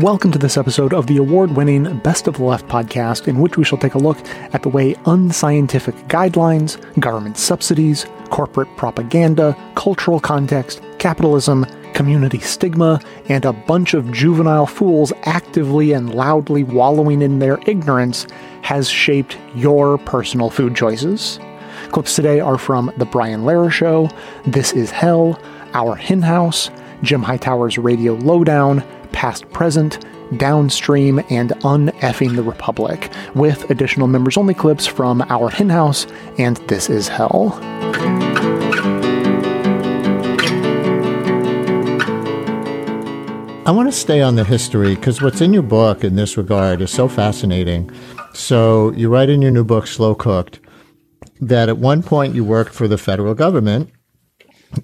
Welcome to this episode of the award winning Best of the Left podcast, in which we shall take a look at the way unscientific guidelines, government subsidies, corporate propaganda, cultural context, capitalism, community stigma, and a bunch of juvenile fools actively and loudly wallowing in their ignorance has shaped your personal food choices. Clips today are from The Brian Lehrer Show, This Is Hell, Our Hen House, Jim Hightower's Radio Lowdown, Past Present, Downstream, and Uneffing the Republic, with additional members only clips from Our Hen House and This Is Hell. I want to stay on the history because what's in your book in this regard is so fascinating. So, you write in your new book, Slow Cooked, that at one point you worked for the federal government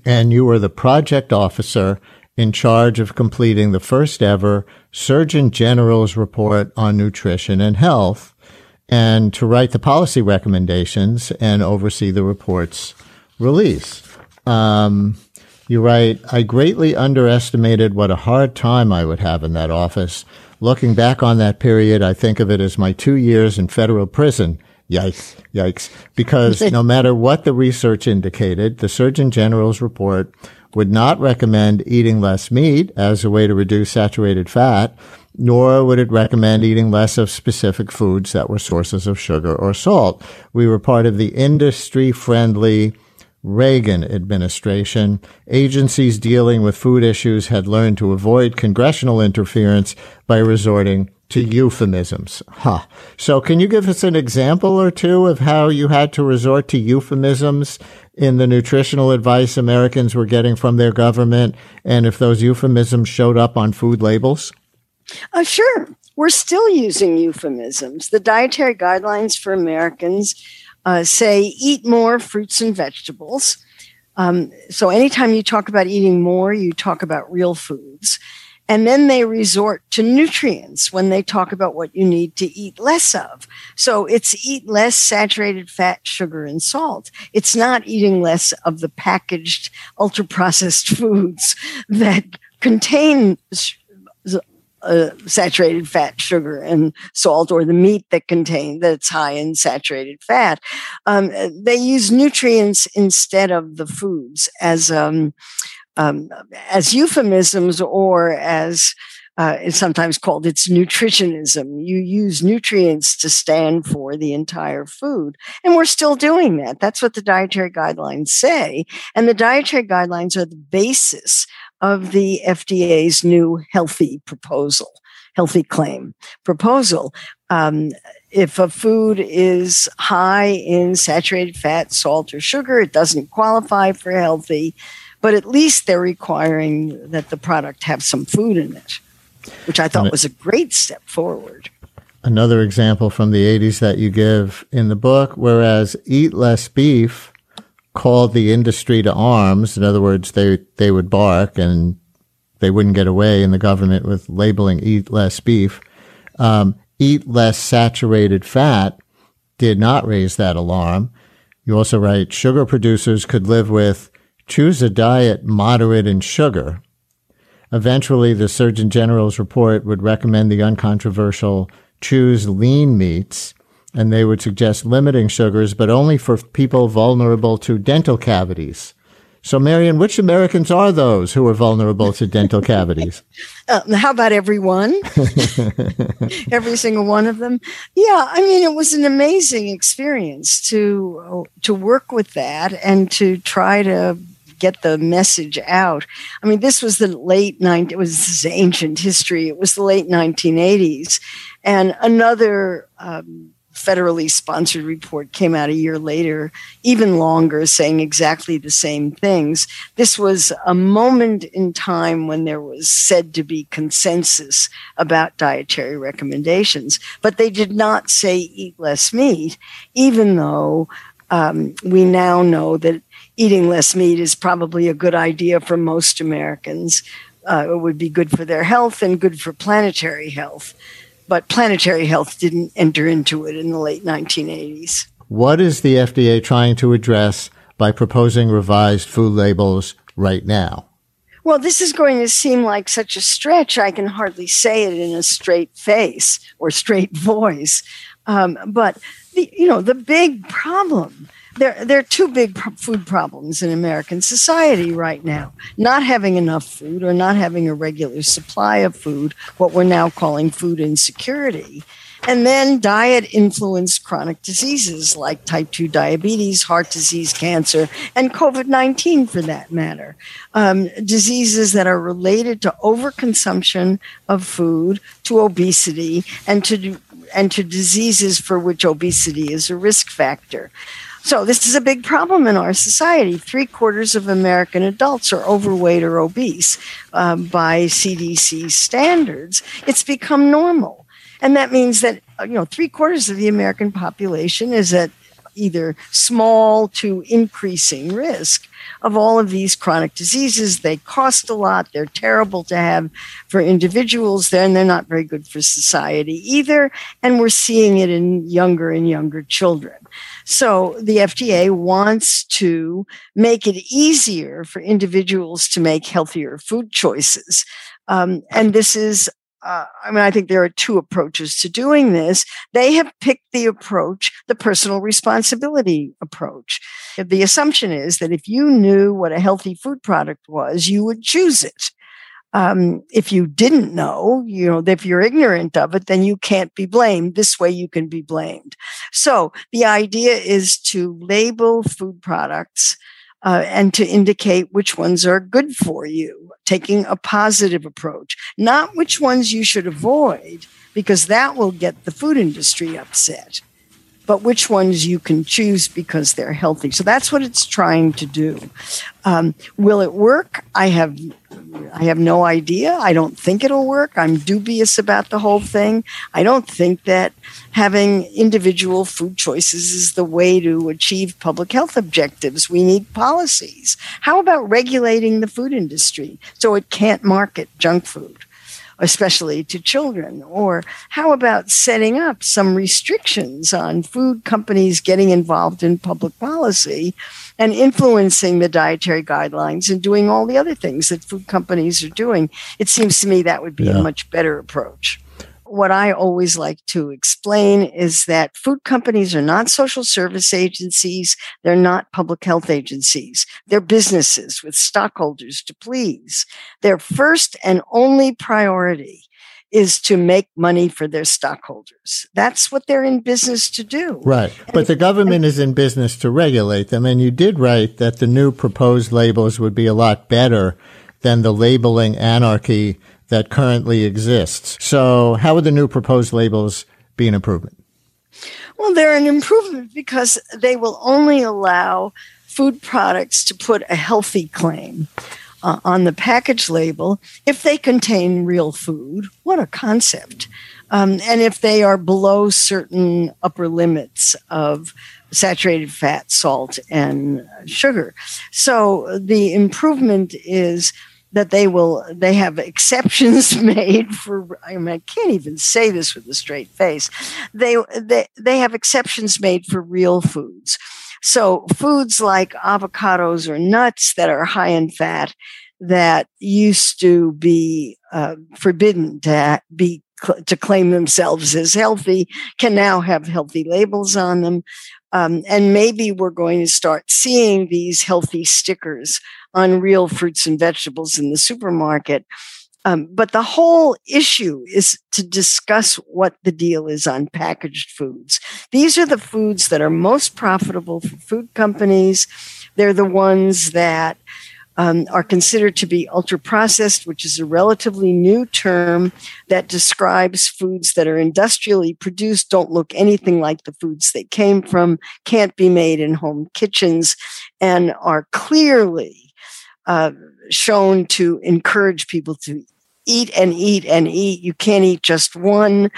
and you were the project officer in charge of completing the first ever Surgeon General's report on nutrition and health and to write the policy recommendations and oversee the report's release. Um, you write, I greatly underestimated what a hard time I would have in that office. Looking back on that period, I think of it as my two years in federal prison. Yikes, yikes. Because no matter what the research indicated, the Surgeon General's report would not recommend eating less meat as a way to reduce saturated fat, nor would it recommend eating less of specific foods that were sources of sugar or salt. We were part of the industry friendly Reagan administration. Agencies dealing with food issues had learned to avoid congressional interference by resorting to euphemisms. Huh. So can you give us an example or two of how you had to resort to euphemisms in the nutritional advice Americans were getting from their government and if those euphemisms showed up on food labels? Uh, sure. We're still using euphemisms. The dietary guidelines for Americans uh, say eat more fruits and vegetables. Um, so anytime you talk about eating more, you talk about real foods. And then they resort to nutrients when they talk about what you need to eat less of. So it's eat less saturated fat, sugar, and salt. It's not eating less of the packaged ultra processed foods that contain uh, saturated fat, sugar, and salt, or the meat that contain that's high in saturated fat. Um, they use nutrients instead of the foods as um, um, as euphemisms or as uh, it's sometimes called it's nutritionism. You use nutrients to stand for the entire food. And we're still doing that. That's what the dietary guidelines say. And the dietary guidelines are the basis of the FDA's new healthy proposal, healthy claim proposal. Um, if a food is high in saturated fat, salt, or sugar, it doesn't qualify for healthy but at least they're requiring that the product have some food in it, which I thought was a great step forward. Another example from the 80s that you give in the book, whereas Eat Less Beef called the industry to arms. In other words, they, they would bark and they wouldn't get away in the government with labeling Eat Less Beef. Um, eat Less Saturated Fat did not raise that alarm. You also write sugar producers could live with choose a diet moderate in sugar. Eventually, the Surgeon General's report would recommend the uncontroversial choose lean meats, and they would suggest limiting sugars, but only for people vulnerable to dental cavities. So, Marion, which Americans are those who are vulnerable to dental cavities? Uh, how about everyone? Every single one of them? Yeah, I mean, it was an amazing experience to to work with that and to try to get the message out. I mean, this was the late 90s, it was ancient history. It was the late 1980s. And another um, federally sponsored report came out a year later, even longer, saying exactly the same things. This was a moment in time when there was said to be consensus about dietary recommendations, but they did not say eat less meat, even though um, we now know that eating less meat is probably a good idea for most Americans. Uh, it would be good for their health and good for planetary health. But planetary health didn't enter into it in the late 1980s. What is the FDA trying to address by proposing revised food labels right now? Well, this is going to seem like such a stretch. I can hardly say it in a straight face or straight voice. Um, but the, you know, the big problem there, there are two big food problems in American society right now not having enough food or not having a regular supply of food, what we're now calling food insecurity. And then diet influenced chronic diseases like type 2 diabetes, heart disease, cancer, and COVID 19 for that matter. Um, diseases that are related to overconsumption of food, to obesity, and to, and to diseases for which obesity is a risk factor. So, this is a big problem in our society. Three quarters of American adults are overweight or obese um, by CDC standards. It's become normal. And that means that, uh, you know, three quarters of the American population is at either small to increasing risk of all of these chronic diseases. They cost a lot. They're terrible to have for individuals and they're not very good for society either. And we're seeing it in younger and younger children. So the FDA wants to make it easier for individuals to make healthier food choices. Um, and this is uh, I mean, I think there are two approaches to doing this. They have picked the approach, the personal responsibility approach. The assumption is that if you knew what a healthy food product was, you would choose it. Um, if you didn't know, you know, if you're ignorant of it, then you can't be blamed. This way you can be blamed. So the idea is to label food products uh, and to indicate which ones are good for you, taking a positive approach, not which ones you should avoid, because that will get the food industry upset but which ones you can choose because they're healthy. So that's what it's trying to do. Um, will it work? I have I have no idea. I don't think it'll work. I'm dubious about the whole thing. I don't think that having individual food choices is the way to achieve public health objectives. We need policies. How about regulating the food industry so it can't market junk food? Especially to children? Or how about setting up some restrictions on food companies getting involved in public policy and influencing the dietary guidelines and doing all the other things that food companies are doing? It seems to me that would be yeah. a much better approach what I always like to explain is that food companies are not social service agencies. They're not public health agencies. They're businesses with stockholders to please. Their first and only priority is to make money for their stockholders. That's what they're in business to do. Right. But the government is in business to regulate them. And you did write that the new proposed labels would be a lot better than the labeling anarchy that currently exists. So, how would the new proposed labels be an improvement? Well, they're an improvement because they will only allow food products to put a healthy claim uh, on the package label if they contain real food. What a concept. Um, and if they are below certain upper limits of saturated fat, salt, and sugar. So the improvement is that they will they have exceptions made for I, mean, I can't even say this with a straight face. They they they have exceptions made for real foods. So foods like avocados or nuts that are high in fat that used to be uh, forbidden to be to claim themselves as healthy can now have healthy labels on them. Um, and maybe we're going to start seeing these healthy stickers on real fruits and vegetables in the supermarket. Um, but the whole issue is to discuss what the deal is on packaged foods. These are the foods that are most profitable for food companies. They're the ones that um, are considered to be ultra processed, which is a relatively new term that describes foods that are industrially produced, don't look anything like the foods they came from, can't be made in home kitchens, and are clearly uh, shown to encourage people to eat and eat and eat. You can't eat just one.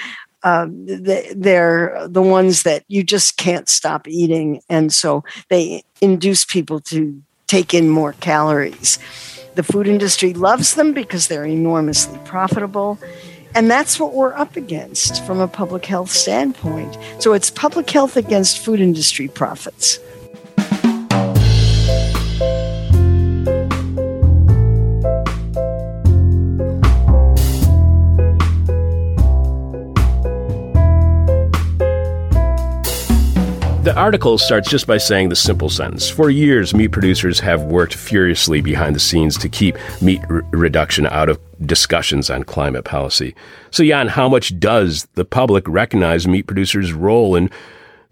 Uh, they're the ones that you just can't stop eating. And so they induce people to take in more calories. The food industry loves them because they're enormously profitable. And that's what we're up against from a public health standpoint. So it's public health against food industry profits. The article starts just by saying the simple sentence For years, meat producers have worked furiously behind the scenes to keep meat reduction out of discussions on climate policy. So, Jan, how much does the public recognize meat producers' role in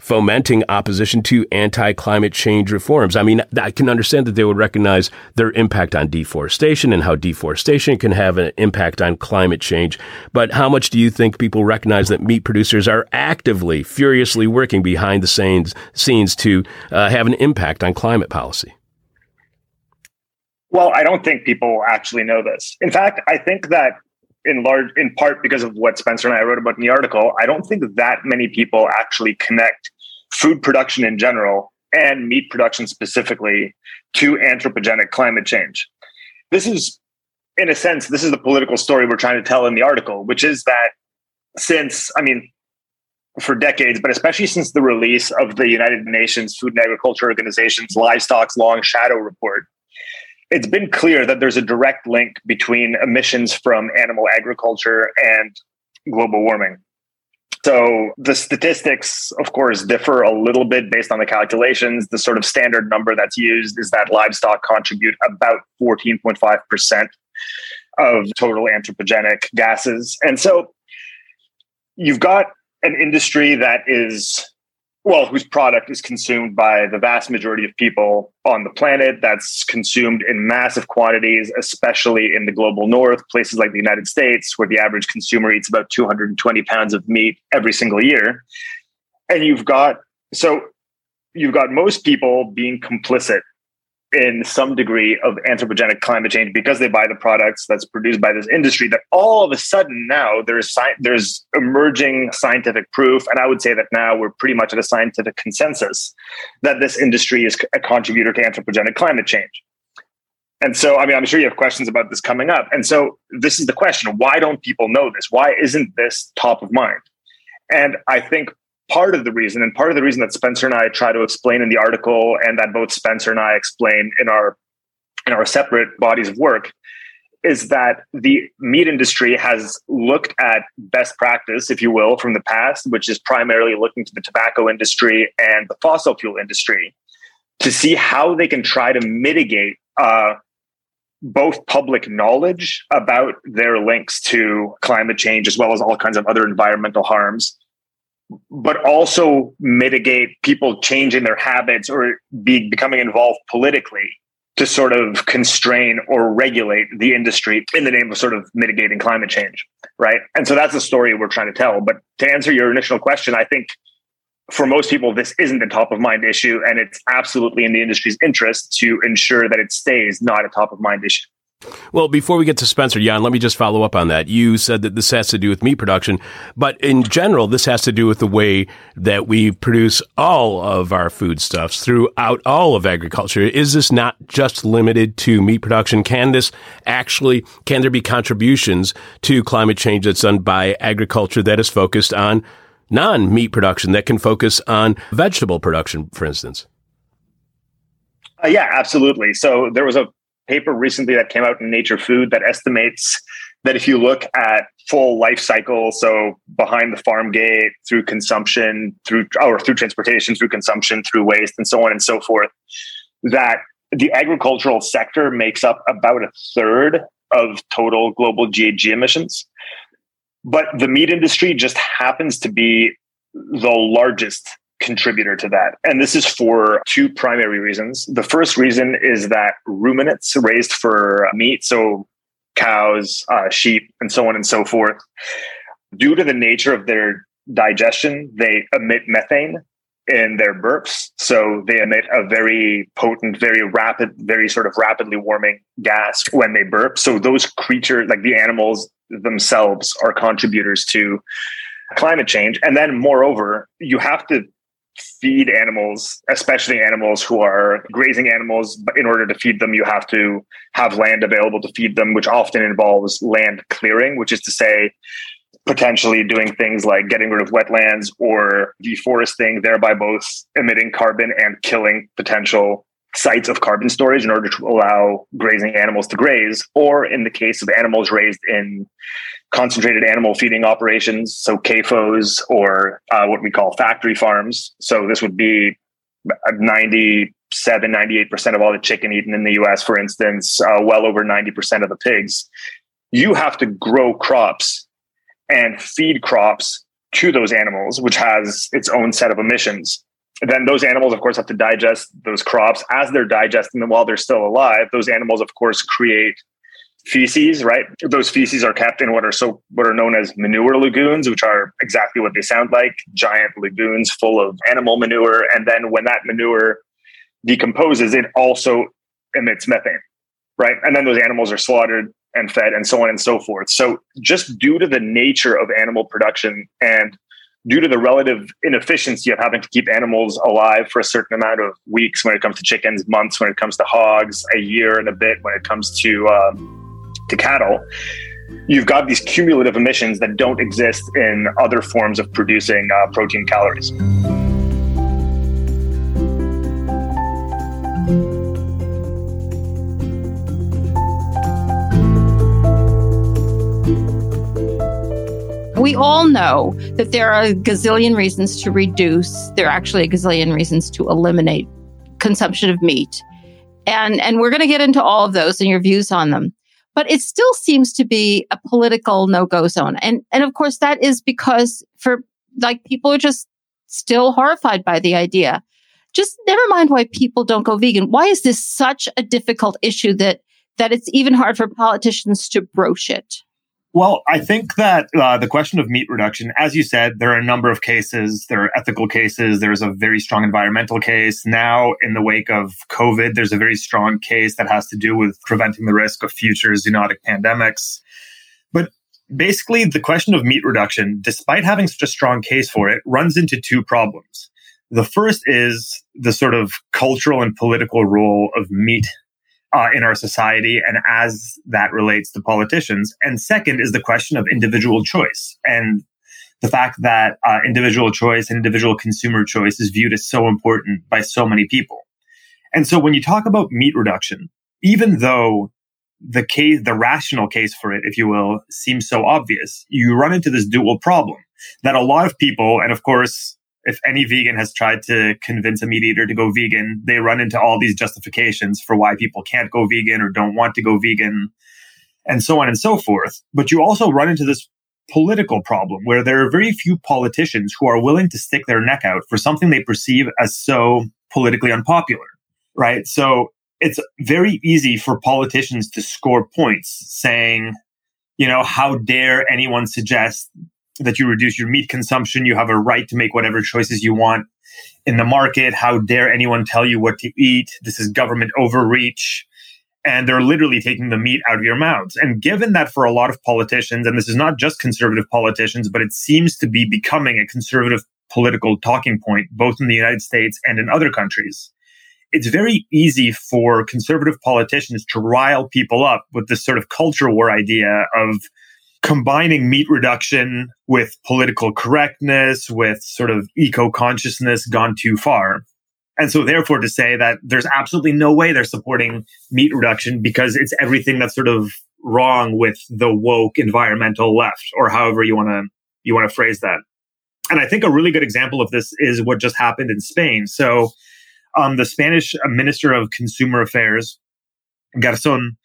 fomenting opposition to anti-climate change reforms. I mean, I can understand that they would recognize their impact on deforestation and how deforestation can have an impact on climate change. But how much do you think people recognize that meat producers are actively, furiously working behind the scenes, scenes to uh, have an impact on climate policy? Well, I don't think people actually know this. In fact, I think that in large in part because of what Spencer and I wrote about in the article, I don't think that many people actually connect food production in general and meat production specifically to anthropogenic climate change. This is in a sense this is the political story we're trying to tell in the article, which is that since I mean for decades, but especially since the release of the United Nations Food and Agriculture Organization's Livestock's Long Shadow Report, it's been clear that there's a direct link between emissions from animal agriculture and global warming. So the statistics, of course, differ a little bit based on the calculations. The sort of standard number that's used is that livestock contribute about 14.5% of total anthropogenic gases. And so you've got an industry that is well, whose product is consumed by the vast majority of people on the planet. That's consumed in massive quantities, especially in the global north, places like the United States, where the average consumer eats about 220 pounds of meat every single year. And you've got, so you've got most people being complicit in some degree of anthropogenic climate change because they buy the products that's produced by this industry that all of a sudden now there's sci- there's emerging scientific proof. And i would say that now we're pretty much at a scientific consensus that this industry is a contributor to anthropogenic climate change. And so i mean i'm sure you have questions about this coming up. And so this is the question. Why don't people know this? Why isn't this top of mind? And i think part of the reason, and part of the reason that Spencer and I try to explain in the article, and that both Spencer and I explain in our in our separate bodies of work, is that the meat industry has looked at best practice, if you will, from the past, which is primarily looking to the tobacco industry and the fossil fuel industry, to see how they can try to mitigate uh, both public knowledge about their links to climate change as well as all kinds of other environmental harms but also mitigate people changing their habits or be becoming involved politically to sort of constrain or regulate the industry in the name of sort of mitigating climate change right? And so that's the story we're trying to tell. But to answer your initial question i think for most people this isn't a top of mind issue and it's absolutely in the industry's interest to ensure that it stays not a top of mind issue well, before we get to Spencer, Jan, let me just follow up on that. You said that this has to do with meat production, but in general, this has to do with the way that we produce all of our foodstuffs throughout all of agriculture. Is this not just limited to meat production? Can this actually, can there be contributions to climate change that's done by agriculture that is focused on non meat production, that can focus on vegetable production, for instance? Uh, yeah, absolutely. So there was a paper recently that came out in Nature Food that estimates that if you look at full life cycle, so behind the farm gate, through consumption, through or through transportation, through consumption, through waste, and so on and so forth, that the agricultural sector makes up about a third of total global GHG emissions. But the meat industry just happens to be the largest contributor to that. And this is for two primary reasons. The first reason is that ruminants raised for meat, so cows, uh, sheep, and so on and so forth, due to the nature of their digestion, they emit methane in their burps. So they emit a very potent, very rapid, very sort of rapidly warming gas when they burp. So those creatures, like the animals themselves, are contributors to climate change. And then, moreover, you have to feed animals, especially animals who are grazing animals. But in order to feed them, you have to have land available to feed them, which often involves land clearing, which is to say, potentially doing things like getting rid of wetlands or deforesting, thereby both emitting carbon and killing potential sites of carbon storage in order to allow grazing animals to graze, or in the case of animals raised in concentrated animal feeding operations, so CAFOs or uh, what we call factory farms. So this would be 97, 98% of all the chicken eaten in the US, for instance, uh, well over 90% of the pigs. You have to grow crops and feed crops to those animals, which has its own set of emissions then those animals, of course, have to digest those crops as they're digesting them while they're still alive. Those animals, of course, create feces, right? Those feces are kept in what are so what are known as manure lagoons, which are exactly what they sound like, giant lagoons full of animal manure. And then when that manure decomposes, it also emits methane, right? And then those animals are slaughtered and fed and so on and so forth. So just due to the nature of animal production and due to the relative inefficiency of having to keep animals alive for a certain amount of weeks when it comes to chickens, months when it comes to hogs, a year and a bit when it comes to um, to cattle, you've got these cumulative emissions that don't exist in other forms of producing uh, protein calories. We all know that there are a gazillion reasons to reduce, there are actually a gazillion reasons to eliminate consumption of meat. And, and we're going to get into all of those and your views on them. But it still seems to be a political no-go zone. And, and of course, that is because for like people are just still horrified by the idea. Just never mind why people don't go vegan. Why is this such a difficult issue that, that it's even hard for politicians to broach it? Well, I think that uh, the question of meat reduction, as you said, there are a number of cases. There are ethical cases. There's a very strong environmental case. Now, in the wake of COVID, there's a very strong case that has to do with preventing the risk of future zoonotic pandemics. But basically, the question of meat reduction, despite having such a strong case for it, runs into two problems. The first is the sort of cultural and political role of meat uh, in our society and as that relates to politicians. And second is the question of individual choice and the fact that uh, individual choice and individual consumer choice is viewed as so important by so many people. And so when you talk about meat reduction, even though the case, the rational case for it, if you will, seems so obvious, you run into this dual problem that a lot of people, and of course, if any vegan has tried to convince a meat eater to go vegan, they run into all these justifications for why people can't go vegan or don't want to go vegan and so on and so forth. But you also run into this political problem where there are very few politicians who are willing to stick their neck out for something they perceive as so politically unpopular, right? So it's very easy for politicians to score points saying, you know, how dare anyone suggest that you reduce your meat consumption. You have a right to make whatever choices you want in the market. How dare anyone tell you what to eat? This is government overreach. And they're literally taking the meat out of your mouths. And given that for a lot of politicians, and this is not just conservative politicians, but it seems to be becoming a conservative political talking point, both in the United States and in other countries, it's very easy for conservative politicians to rile people up with this sort of culture war idea of combining meat reduction with political correctness, with sort of eco consciousness gone too far. And so, therefore, to say that there's absolutely no way they're supporting meat reduction because it's everything that's sort of wrong with the woke environmental left, or however you want to you want to phrase that. And I think a really good example of this is what just happened in Spain. So, um, the Spanish Minister of Consumer Affairs, Garzón,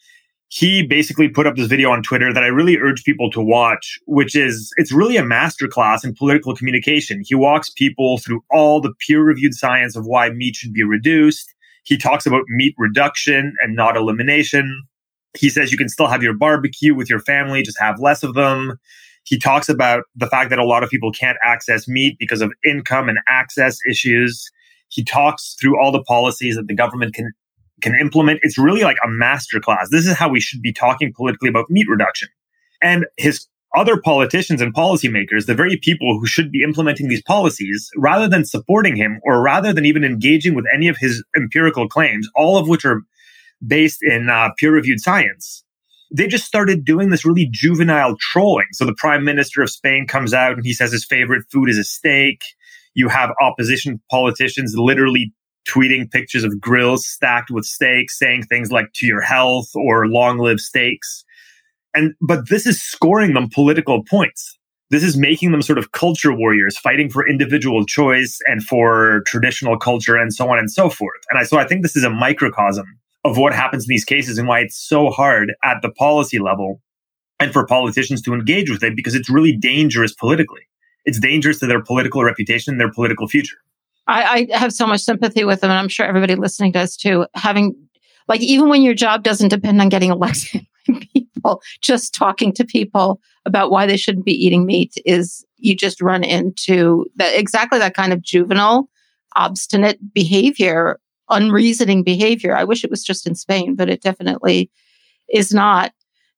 he basically put up this video on Twitter that I really urge people to watch, which is it's really a masterclass in political communication. He walks people through all the peer reviewed science of why meat should be reduced. He talks about meat reduction and not elimination. He says you can still have your barbecue with your family, just have less of them. He talks about the fact that a lot of people can't access meat because of income and access issues. He talks through all the policies that the government can can implement. It's really like a masterclass. This is how we should be talking politically about meat reduction. And his other politicians and policymakers, the very people who should be implementing these policies, rather than supporting him or rather than even engaging with any of his empirical claims, all of which are based in uh, peer reviewed science, they just started doing this really juvenile trolling. So the prime minister of Spain comes out and he says his favorite food is a steak. You have opposition politicians literally tweeting pictures of grills stacked with steaks, saying things like to your health or long live steaks. And, but this is scoring them political points. This is making them sort of culture warriors fighting for individual choice and for traditional culture and so on and so forth. And I, so I think this is a microcosm of what happens in these cases and why it's so hard at the policy level and for politicians to engage with it because it's really dangerous politically. It's dangerous to their political reputation and their political future. I, I have so much sympathy with them, and I'm sure everybody listening does too. Having, like, even when your job doesn't depend on getting elected people, just talking to people about why they shouldn't be eating meat is you just run into that exactly that kind of juvenile, obstinate behavior, unreasoning behavior. I wish it was just in Spain, but it definitely is not.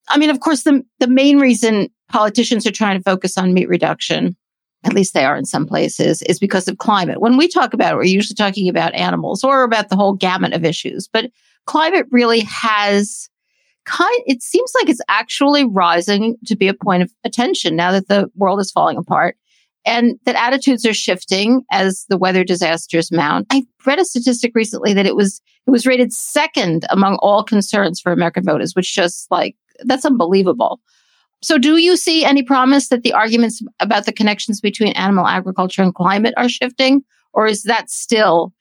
I mean, of course, the, the main reason politicians are trying to focus on meat reduction, at least they are in some places, is because of climate. When we talk about it, we're usually talking about animals or about the whole gamut of issues, but climate really has kind it seems like it's actually rising to be a point of attention now that the world is falling apart and that attitudes are shifting as the weather disasters mount. I read a statistic recently that it was it was rated second among all concerns for American voters, which just like that's unbelievable. So, do you see any promise that the arguments about the connections between animal agriculture and climate are shifting, or is that still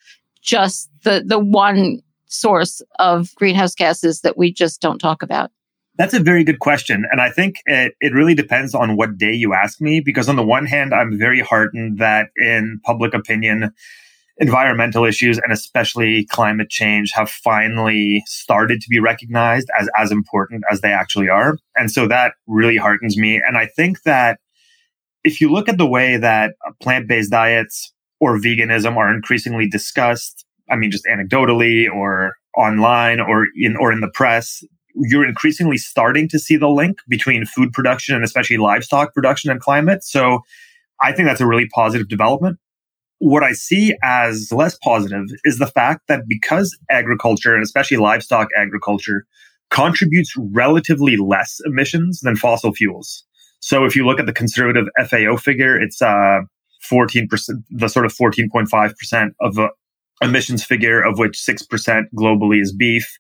just the the one source of greenhouse gases that we just don't talk about? That's a very good question. And I think it, it really depends on what day you ask me, because on the one hand, I'm very heartened that in public opinion, environmental issues and especially climate change have finally started to be recognized as as important as they actually are. And so that really heartens me. And I think that if you look at the way that uh, plant-based diets or veganism are increasingly discussed, I mean just anecdotally or online or in or in the press, you're increasingly starting to see the link between food production and especially livestock production and climate. So I think that's a really positive development. What I see as less positive is the fact that because agriculture and especially livestock agriculture contributes relatively less emissions than fossil fuels. So if you look at the conservative FAO figure, it's uh, 14%, the sort of 14.5% of the emissions figure, of which 6% globally is beef.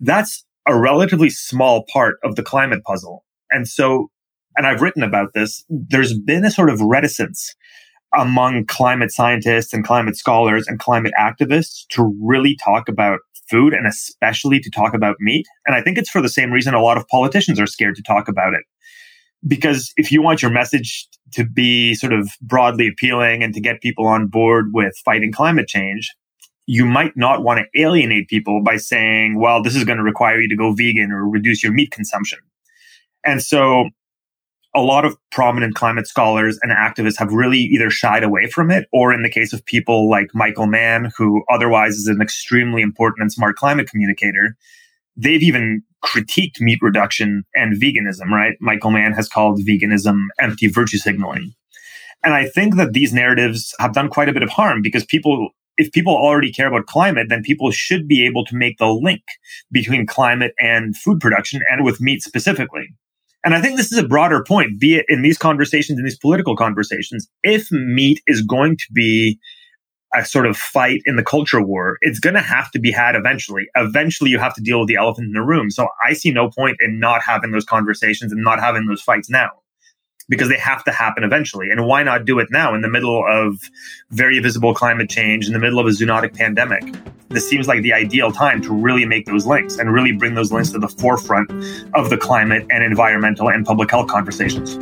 That's a relatively small part of the climate puzzle. And so, and I've written about this, there's been a sort of reticence among climate scientists and climate scholars and climate activists to really talk about food and especially to talk about meat. And I think it's for the same reason a lot of politicians are scared to talk about it. Because if you want your message to be sort of broadly appealing and to get people on board with fighting climate change, you might not want to alienate people by saying, well, this is going to require you to go vegan or reduce your meat consumption. And so a lot of prominent climate scholars and activists have really either shied away from it, or in the case of people like Michael Mann, who otherwise is an extremely important and smart climate communicator, they've even critiqued meat reduction and veganism, right? Michael Mann has called veganism empty virtue signaling. And I think that these narratives have done quite a bit of harm because people if people already care about climate, then people should be able to make the link between climate and food production and with meat specifically. And I think this is a broader point, be it in these conversations, in these political conversations. If meat is going to be a sort of fight in the culture war, it's going to have to be had eventually. Eventually, you have to deal with the elephant in the room. So I see no point in not having those conversations and not having those fights now because they have to happen eventually. And why not do it now in the middle of very visible climate change, in the middle of a zoonotic pandemic? This seems like the ideal time to really make those links and really bring those links to the forefront of the climate and environmental and public health conversations.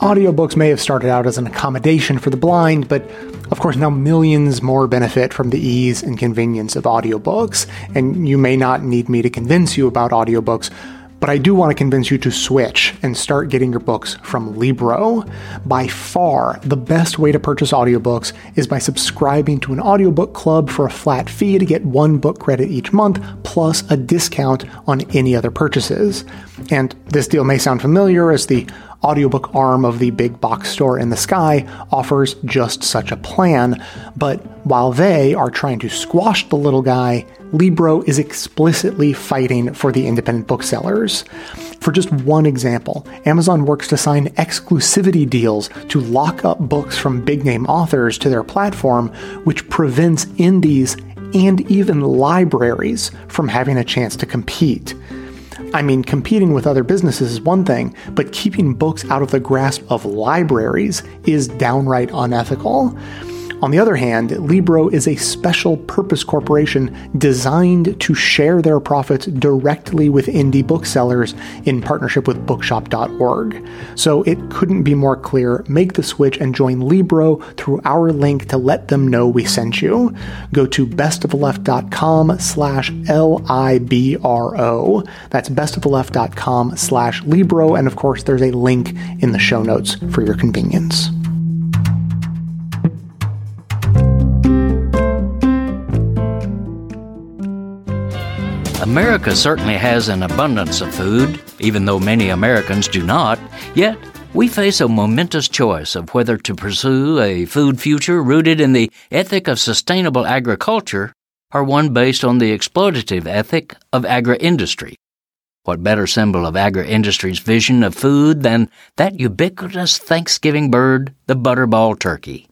Audiobooks may have started out as an accommodation for the blind, but of course, now millions more benefit from the ease and convenience of audiobooks, and you may not need me to convince you about audiobooks, but I do want to convince you to switch and start getting your books from Libro. By far, the best way to purchase audiobooks is by subscribing to an audiobook club for a flat fee to get one book credit each month, plus a discount on any other purchases. And this deal may sound familiar as the audiobook arm of the big box store in the sky offers just such a plan, but while they are trying to squash the little guy, Libro is explicitly fighting for the independent booksellers. For just one example, Amazon works to sign exclusivity deals to lock up books from big name authors to their platform, which prevents indies and even libraries from having a chance to compete. I mean, competing with other businesses is one thing, but keeping books out of the grasp of libraries is downright unethical. On the other hand, Libro is a special purpose corporation designed to share their profits directly with indie booksellers in partnership with bookshop.org. So it couldn't be more clear. Make the switch and join Libro through our link to let them know we sent you. Go to bestoftheleft.com slash L-I-B-R-O. That's bestoftheleft.com slash Libro. And of course, there's a link in the show notes for your convenience. America certainly has an abundance of food, even though many Americans do not. Yet, we face a momentous choice of whether to pursue a food future rooted in the ethic of sustainable agriculture or one based on the exploitative ethic of agri-industry. What better symbol of agri-industry's vision of food than that ubiquitous Thanksgiving bird, the butterball turkey?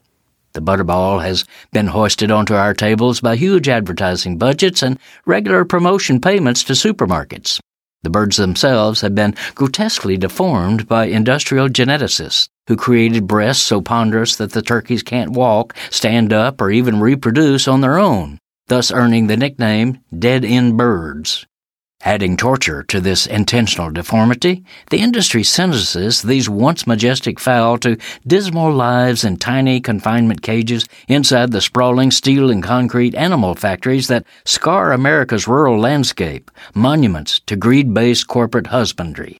The Butterball has been hoisted onto our tables by huge advertising budgets and regular promotion payments to supermarkets. The birds themselves have been grotesquely deformed by industrial geneticists who created breasts so ponderous that the turkeys can't walk, stand up, or even reproduce on their own, thus earning the nickname dead end birds. Adding torture to this intentional deformity, the industry sentences these once majestic fowl to dismal lives in tiny confinement cages inside the sprawling steel and concrete animal factories that scar America's rural landscape, monuments to greed based corporate husbandry.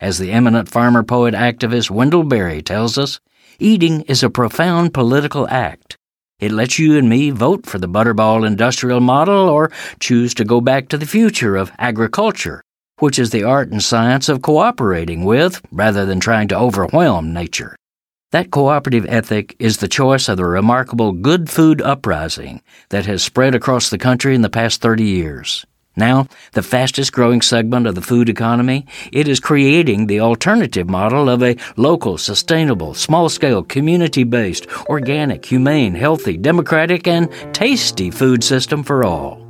As the eminent farmer poet activist Wendell Berry tells us, eating is a profound political act it lets you and me vote for the Butterball industrial model or choose to go back to the future of agriculture, which is the art and science of cooperating with rather than trying to overwhelm nature. That cooperative ethic is the choice of the remarkable Good Food Uprising that has spread across the country in the past 30 years. Now, the fastest growing segment of the food economy, it is creating the alternative model of a local, sustainable, small scale, community based, organic, humane, healthy, democratic, and tasty food system for all.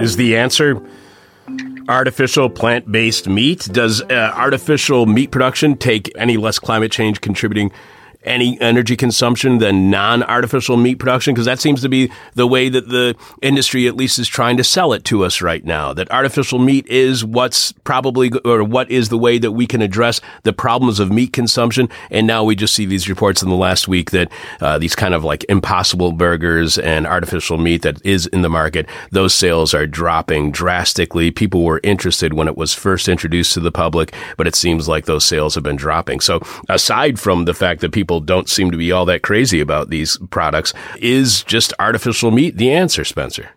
Is the answer artificial plant based meat? Does uh, artificial meat production take any less climate change contributing any energy consumption than non-artificial meat production? Because that seems to be the way that the industry at least is trying to sell it to us right now that artificial meat is what's probably or what is the way that we can address the problems of meat consumption. And now we just see these reports in the last week that uh, these kind of like impossible burgers and artificial meat that is in the market those sales are dropping drastically. People were interested when it was first introduced to the public but it seems like those sales have been dropping. So aside from the fact that people people don't seem to be all that crazy about these products. Is just artificial meat the answer, Spencer?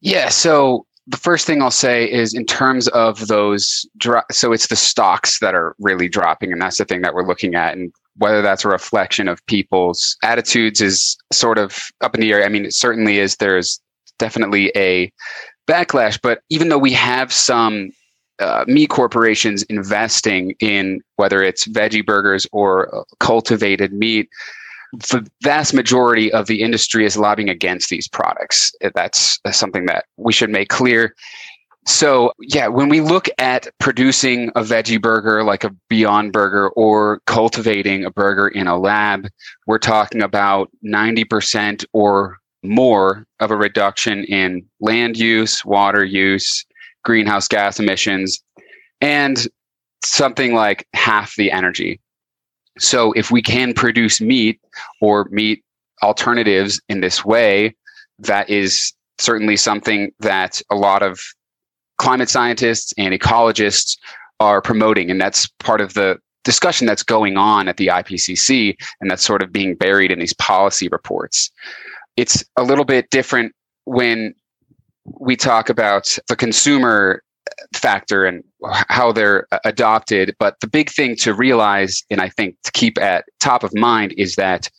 Yeah. So the first thing I'll say is in terms of those, dro- so it's the stocks that are really dropping, and that's the thing that we're looking at. And whether that's a reflection of people's attitudes is sort of up in the air. I mean, it certainly is. There's definitely a backlash, but even though we have some uh, meat corporations investing in whether it's veggie burgers or uh, cultivated meat the vast majority of the industry is lobbying against these products. That's, that's something that we should make clear. So yeah when we look at producing a veggie burger like a beyond burger or cultivating a burger in a lab we're talking about 90% or more of a reduction in land use water use greenhouse gas emissions and something like half the energy. So if we can produce meat or meat alternatives in this way, that is certainly something that a lot of climate scientists and ecologists are promoting. And that's part of the discussion that's going on at the IPCC and that's sort of being buried in these policy reports. It's a little bit different when we talk about the consumer factor and how they're adopted. But the big thing to realize, and I think to keep at top of mind, is that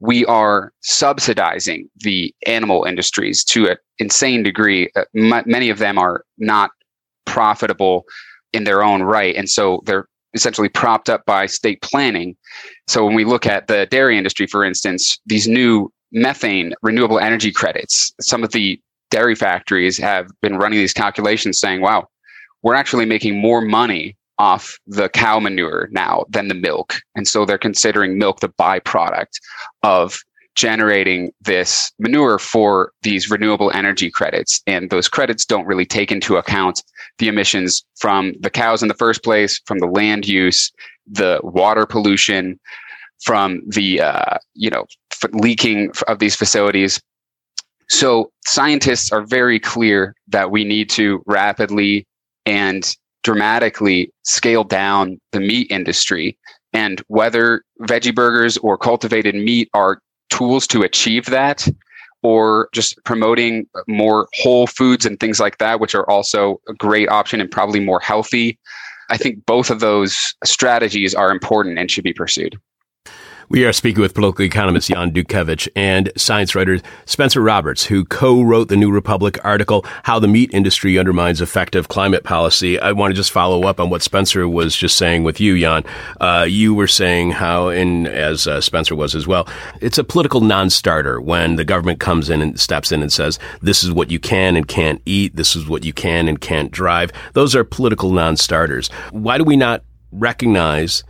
we are subsidizing the animal industries to an insane degree. Uh, many of them are not profitable in their own right. And so they're essentially propped up by state planning. So when we look at the dairy industry, for instance, these new methane renewable energy credits, some of the dairy factories have been running these calculations saying, wow, we're actually making more money off the cow manure now than the milk. And so they're considering milk the byproduct of generating this manure for these renewable energy credits. And those credits don't really take into account the emissions from the cows in the first place, from the land use, the water pollution, from the uh, you know leaking of these facilities. So scientists are very clear that we need to rapidly and dramatically scale down the meat industry. And whether veggie burgers or cultivated meat are tools to achieve that, or just promoting more whole foods and things like that, which are also a great option and probably more healthy. I think both of those strategies are important and should be pursued. We are speaking with political economist Jan Dutkiewicz and science writer Spencer Roberts, who co-wrote the New Republic article, How the Meat Industry Undermines Effective Climate Policy. I want to just follow up on what Spencer was just saying with you, Jan. Uh, you were saying how, and as uh, Spencer was as well, it's a political non-starter when the government comes in and steps in and says, this is what you can and can't eat, this is what you can and can't drive. Those are political non-starters. Why do we not recognize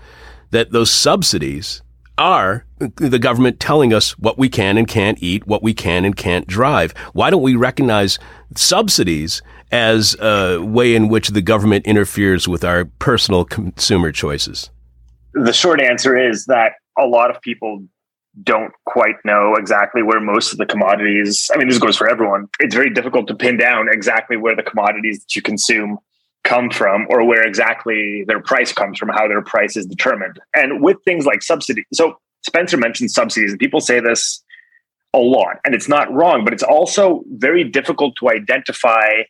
that those subsidies are the government telling us what we can and can't eat, what we can and can't drive. Why don't we recognize subsidies as a way in which the government interferes with our personal consumer choices? The short answer is that a lot of people don't quite know exactly where most of the commodities, I mean, this goes for everyone. It's very difficult to pin down exactly where the commodities that you consume come from or where exactly their price comes from, how their price is determined. And with things like subsidies, so Spencer mentioned subsidies, and people say this a lot, and it's not wrong, but it's also very difficult to identify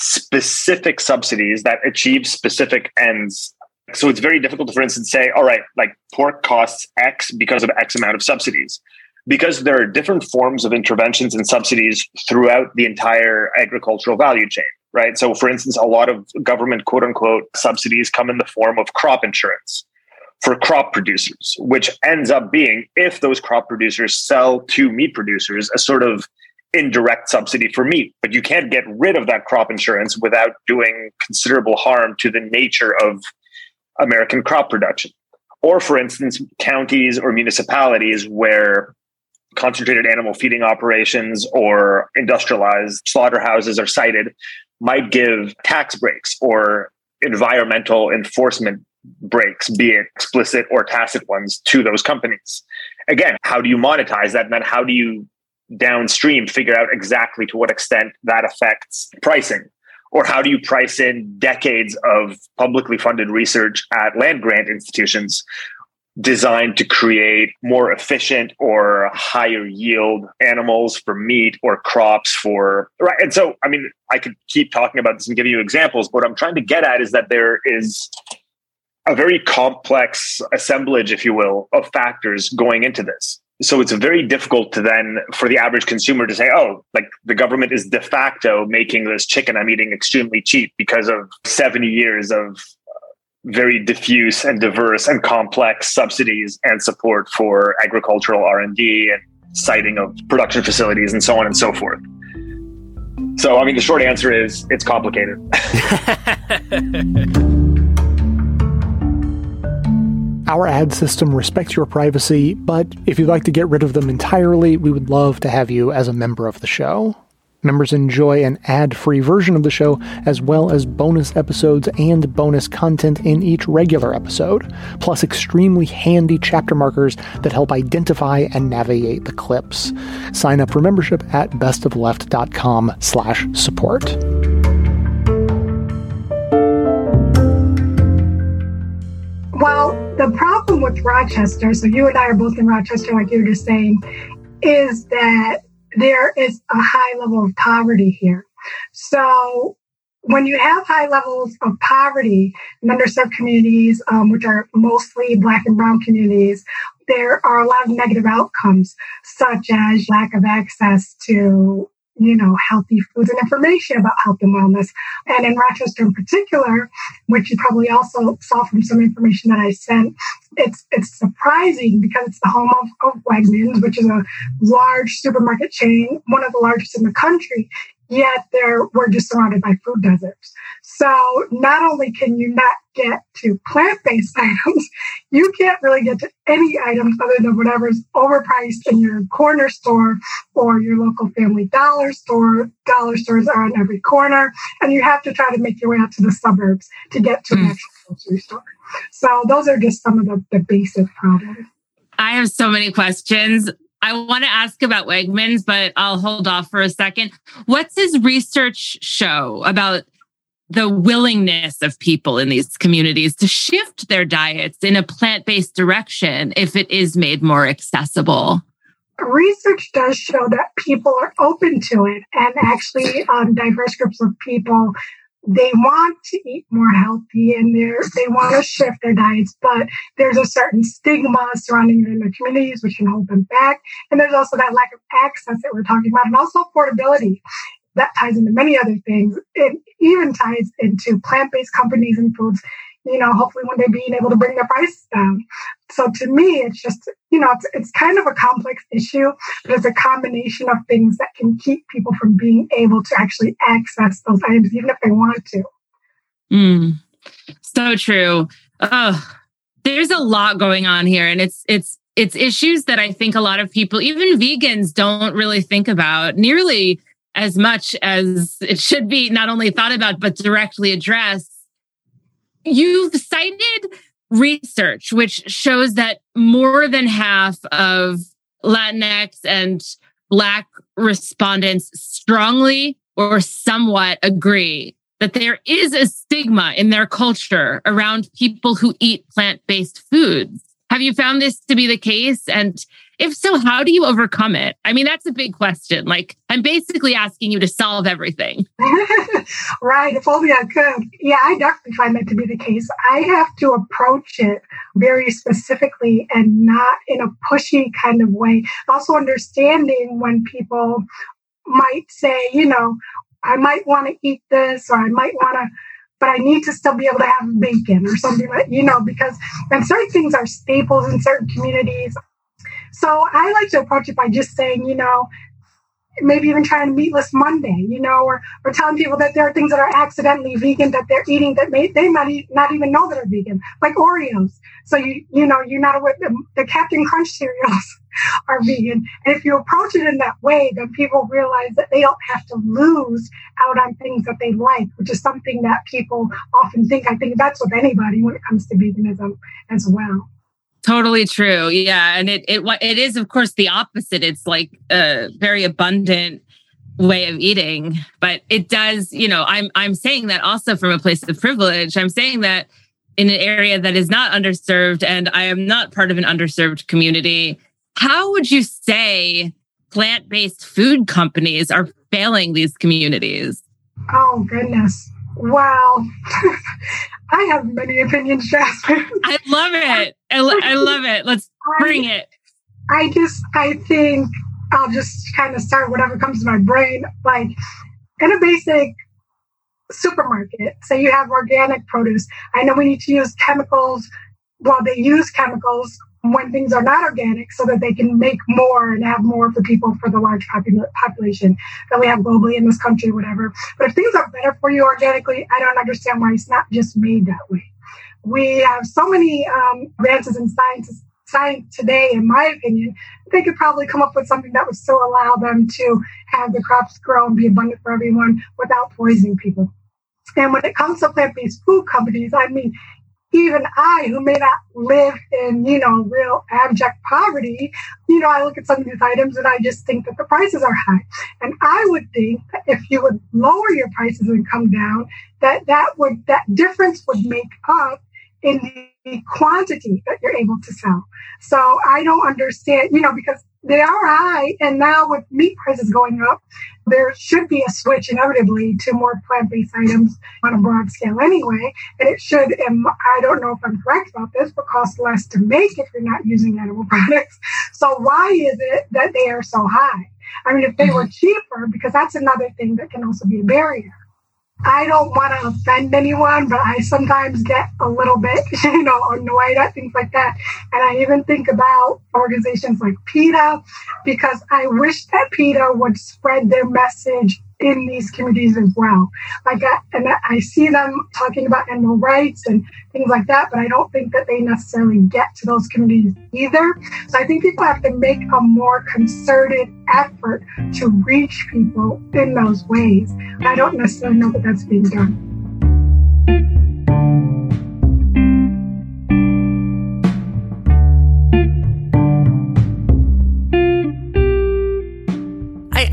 specific subsidies that achieve specific ends. So it's very difficult to, for instance, say, all right, like pork costs X because of X amount of subsidies. Because there are different forms of interventions and subsidies throughout the entire agricultural value chain right? So, for instance, a lot of government quote unquote subsidies come in the form of crop insurance for crop producers, which ends up being, if those crop producers sell to meat producers, a sort of indirect subsidy for meat. But you can't get rid of that crop insurance without doing considerable harm to the nature of American crop production. Or, for instance, counties or municipalities where concentrated animal feeding operations or industrialized slaughterhouses are cited might give tax breaks or environmental enforcement breaks, be it explicit or tacit ones, to those companies. Again, how do you monetize that? And then how do you downstream figure out exactly to what extent that affects pricing? Or how do you price in decades of publicly funded research at land grant institutions designed to create more efficient or higher yield animals for meat or crops for right. And so i mean i could keep talking about this and giving you examples but what i'm trying to get at is that there is a very complex assemblage if you will of factors going into this. So it's very difficult to then for the average consumer to say oh like the government is de facto making this chicken i'm eating extremely cheap because of 70 years of very diffuse and diverse and complex subsidies and support for agricultural R&D and siting of production facilities and so on and so forth. So, I mean, the short answer is it's complicated. Our ad system respects your privacy, but if you'd like to get rid of them entirely, we would love to have you as a member of the show. Members enjoy an ad free version of the show, as well as bonus episodes and bonus content in each regular episode, plus extremely handy chapter markers that help identify and navigate the clips. Sign up for membership at bestofleft.com slash support. Well, the problem with Rochester, so you and I are both in Rochester, like you were just saying, is that there is a high level of poverty here. So when you have high levels of poverty in underserved communities, um, which are mostly Black and Brown communities, there are a lot of negative outcomes, such as lack of access to you know, healthy foods and information about health and wellness. And in Rochester in particular, which you probably also saw from some information that I sent, it's it's surprising because it's the home of, of Wegmans, which is a large supermarket chain, one of the largest in the country yet there we're just surrounded by food deserts. So not only can you not get to plant-based items, you can't really get to any items other than whatever's overpriced in your corner store or your local family dollar store. Dollar stores are on every corner, and you have to try to make your way out to the suburbs to get to mm. an actual grocery store. So those are just some of the, the basic problems. I have so many questions. I want to ask about Wegmans, but I'll hold off for a second. What's his research show about the willingness of people in these communities to shift their diets in a plant based direction if it is made more accessible? Research does show that people are open to it, and actually, um, diverse groups of people they want to eat more healthy and they want to shift their diets, but there's a certain stigma surrounding it in the communities which can hold them back. And there's also that lack of access that we're talking about, and also affordability. That ties into many other things. It even ties into plant-based companies and foods you know, hopefully one day being able to bring their price down. So to me, it's just, you know, it's, it's kind of a complex issue, but it's a combination of things that can keep people from being able to actually access those items, even if they want to. Mm, so true. Oh, there's a lot going on here and it's, it's, it's issues that I think a lot of people, even vegans, don't really think about nearly as much as it should be not only thought about, but directly addressed You've cited research which shows that more than half of Latinx and Black respondents strongly or somewhat agree that there is a stigma in their culture around people who eat plant based foods. Have you found this to be the case? And if so, how do you overcome it? I mean, that's a big question. Like, I'm basically asking you to solve everything. right. If only I could. Yeah, I definitely find that to be the case. I have to approach it very specifically and not in a pushy kind of way. Also, understanding when people might say, you know, I might want to eat this or I might want to but I need to still be able to have bacon or something like, you know, because and certain things are staples in certain communities. So I like to approach it by just saying, you know, maybe even trying meatless Monday, you know, or, or telling people that there are things that are accidentally vegan that they're eating that may, they might not even know that are vegan, like Oreos. So you you know you're not aware the, the Captain Crunch cereals are vegan, and if you approach it in that way, then people realize that they don't have to lose out on things that they like, which is something that people often think. I think that's with anybody when it comes to veganism as well. Totally true. Yeah, and it it it is of course the opposite. It's like a very abundant way of eating, but it does, you know, I'm I'm saying that also from a place of privilege. I'm saying that in an area that is not underserved and I am not part of an underserved community. How would you say plant-based food companies are failing these communities? Oh goodness. Wow. I have many opinions, Jasmine. I love it. I, lo- I love it. Let's bring it. I just, I think I'll just kind of start whatever comes to my brain. Like in a basic supermarket, say you have organic produce. I know we need to use chemicals. Well, they use chemicals when things are not organic so that they can make more and have more for people for the large popul- population that we have globally in this country, whatever. But if things are better for you organically, I don't understand why it's not just made that way. We have so many um, advances in science, science today, in my opinion, they could probably come up with something that would still allow them to have the crops grow and be abundant for everyone without poisoning people. And when it comes to plant-based food companies, I mean, even I, who may not live in, you know, real abject poverty, you know, I look at some of these items and I just think that the prices are high. And I would think that if you would lower your prices and come down, that that would, that difference would make up in the quantity that you're able to sell. So I don't understand, you know, because they are high. And now with meat prices going up, there should be a switch inevitably to more plant-based items on a broad scale anyway. And it should, and I don't know if I'm correct about this, but cost less to make if you're not using animal products. So why is it that they are so high? I mean, if they were mm-hmm. cheaper, because that's another thing that can also be a barrier. I don't want to offend anyone, but I sometimes get a little bit, you know, annoyed at things like that. And I even think about organizations like PETA because I wish that PETA would spread their message in these communities as well. Like, I, and I see them talking about animal rights and things like that, but I don't think that they necessarily get to those communities either. So I think people have to make a more concerted effort to reach people in those ways. I don't necessarily know that that's being done.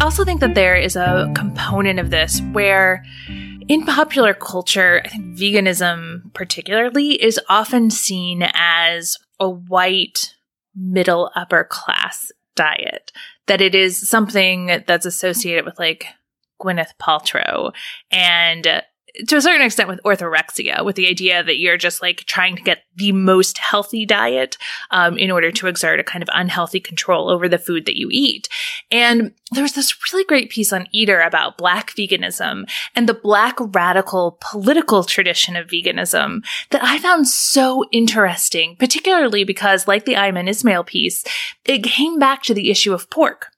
Also think that there is a component of this where in popular culture, I think veganism particularly is often seen as a white middle upper class diet. That it is something that's associated with like Gwyneth Paltrow and to a certain extent with orthorexia, with the idea that you're just like trying to get the most healthy diet um, in order to exert a kind of unhealthy control over the food that you eat. And there was this really great piece on Eater about Black veganism and the Black radical political tradition of veganism that I found so interesting, particularly because, like the Ayman Ismail piece, it came back to the issue of pork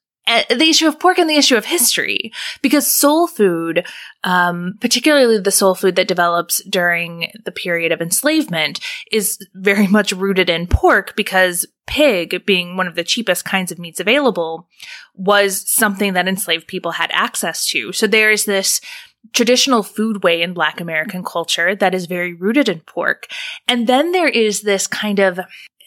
the issue of pork and the issue of history, because soul food, um, particularly the soul food that develops during the period of enslavement, is very much rooted in pork because pig, being one of the cheapest kinds of meats available, was something that enslaved people had access to. So there's this traditional food way in Black American culture that is very rooted in pork. And then there is this kind of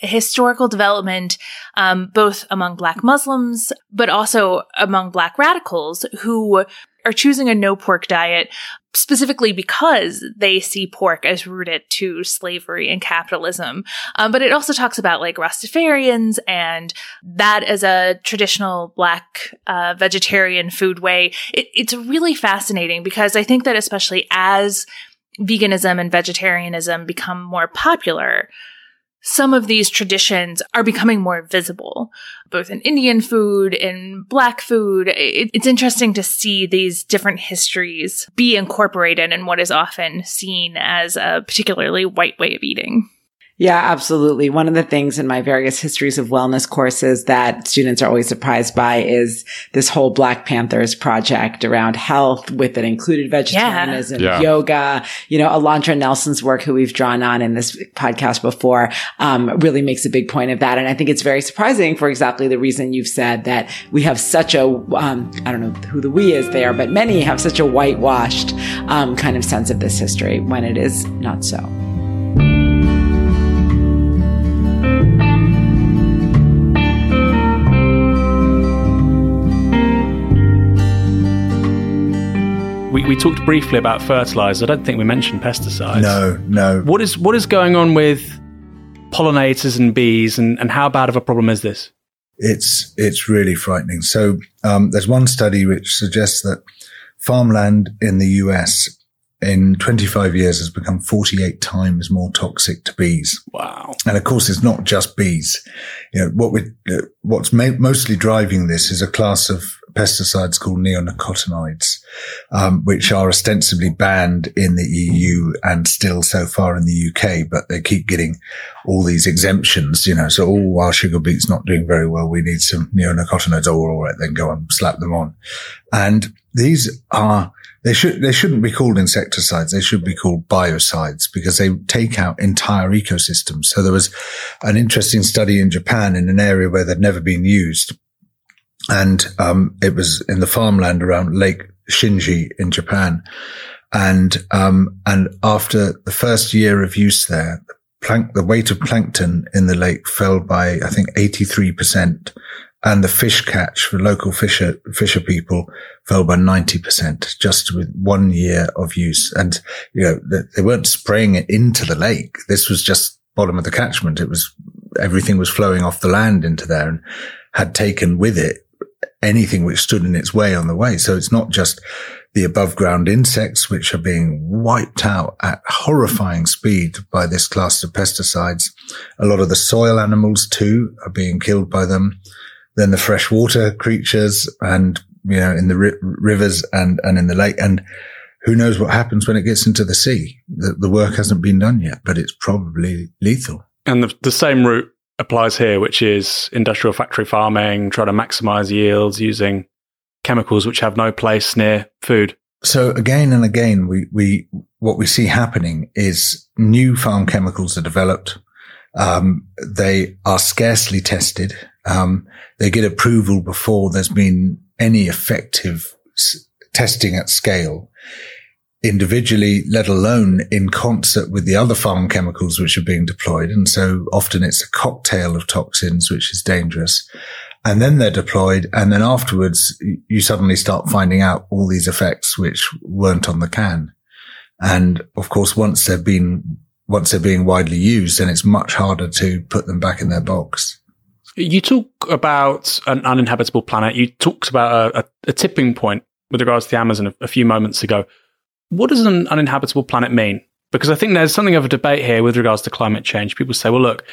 historical development, um, both among Black Muslims, but also among Black radicals who are choosing a no pork diet specifically because they see pork as rooted to slavery and capitalism. Um, but it also talks about like Rastafarians and that as a traditional black uh, vegetarian food way. It, it's really fascinating because I think that especially as veganism and vegetarianism become more popular, some of these traditions are becoming more visible, both in Indian food, and Black food. it's interesting to see these different histories be incorporated in what is often seen as a particularly white way of eating. Yeah, absolutely. One of the things in my various histories of wellness courses that students are always surprised by is this whole Black Panthers project around health with it included vegetarianism, yeah. yoga. You know, Alondra Nelson's work, who we've drawn on in this podcast before, um, really makes a big point of that. And I think it's very surprising for exactly the reason you've said that we have such a, um, I don't know who the we is there, but many have such a whitewashed um, kind of sense of this history when it is not so. We, we talked briefly about fertilizer. I don't think we mentioned pesticides. No, no. What is what is going on with pollinators and bees, and, and how bad of a problem is this? It's it's really frightening. So um, there's one study which suggests that farmland in the US in 25 years has become 48 times more toxic to bees. Wow. And of course, it's not just bees. You know, what we, what's ma- mostly driving this is a class of pesticides called neonicotinoids, um, which are ostensibly banned in the EU and still so far in the UK, but they keep getting all these exemptions, you know, so, oh, our sugar beet's not doing very well. We need some neonicotinoids. Oh, all right, then go and slap them on. And these are, they should, they shouldn't be called insecticides. They should be called biocides because they take out entire ecosystems. So there was an interesting study in Japan in an area where they'd never been used. And, um, it was in the farmland around Lake Shinji in Japan. And, um, and after the first year of use there, plank, the weight of plankton in the lake fell by, I think, 83% and the fish catch for local fisher fisher people fell by 90% just with one year of use and you know they weren't spraying it into the lake this was just bottom of the catchment it was everything was flowing off the land into there and had taken with it anything which stood in its way on the way. So it's not just the above ground insects, which are being wiped out at horrifying speed by this class of pesticides. A lot of the soil animals too are being killed by them. Then the freshwater creatures and, you know, in the ri- rivers and, and in the lake. And who knows what happens when it gets into the sea? The, the work hasn't been done yet, but it's probably lethal. And the, the same route applies here, which is industrial factory farming, trying to maximize yields using chemicals which have no place near food. So again and again, we, we, what we see happening is new farm chemicals are developed. Um, they are scarcely tested. Um, they get approval before there's been any effective s- testing at scale individually, let alone in concert with the other farm chemicals which are being deployed. And so often it's a cocktail of toxins, which is dangerous and then they're deployed. And then afterwards, you suddenly start finding out all these effects which weren't on the can. And of course, once they've been, once they're being widely used, then it's much harder to put them back in their box. You talk about an uninhabitable planet. You talked about a, a, a tipping point with regards to the Amazon a, a few moments ago. What does an uninhabitable planet mean? Because I think there's something of a debate here with regards to climate change. People say, well, look,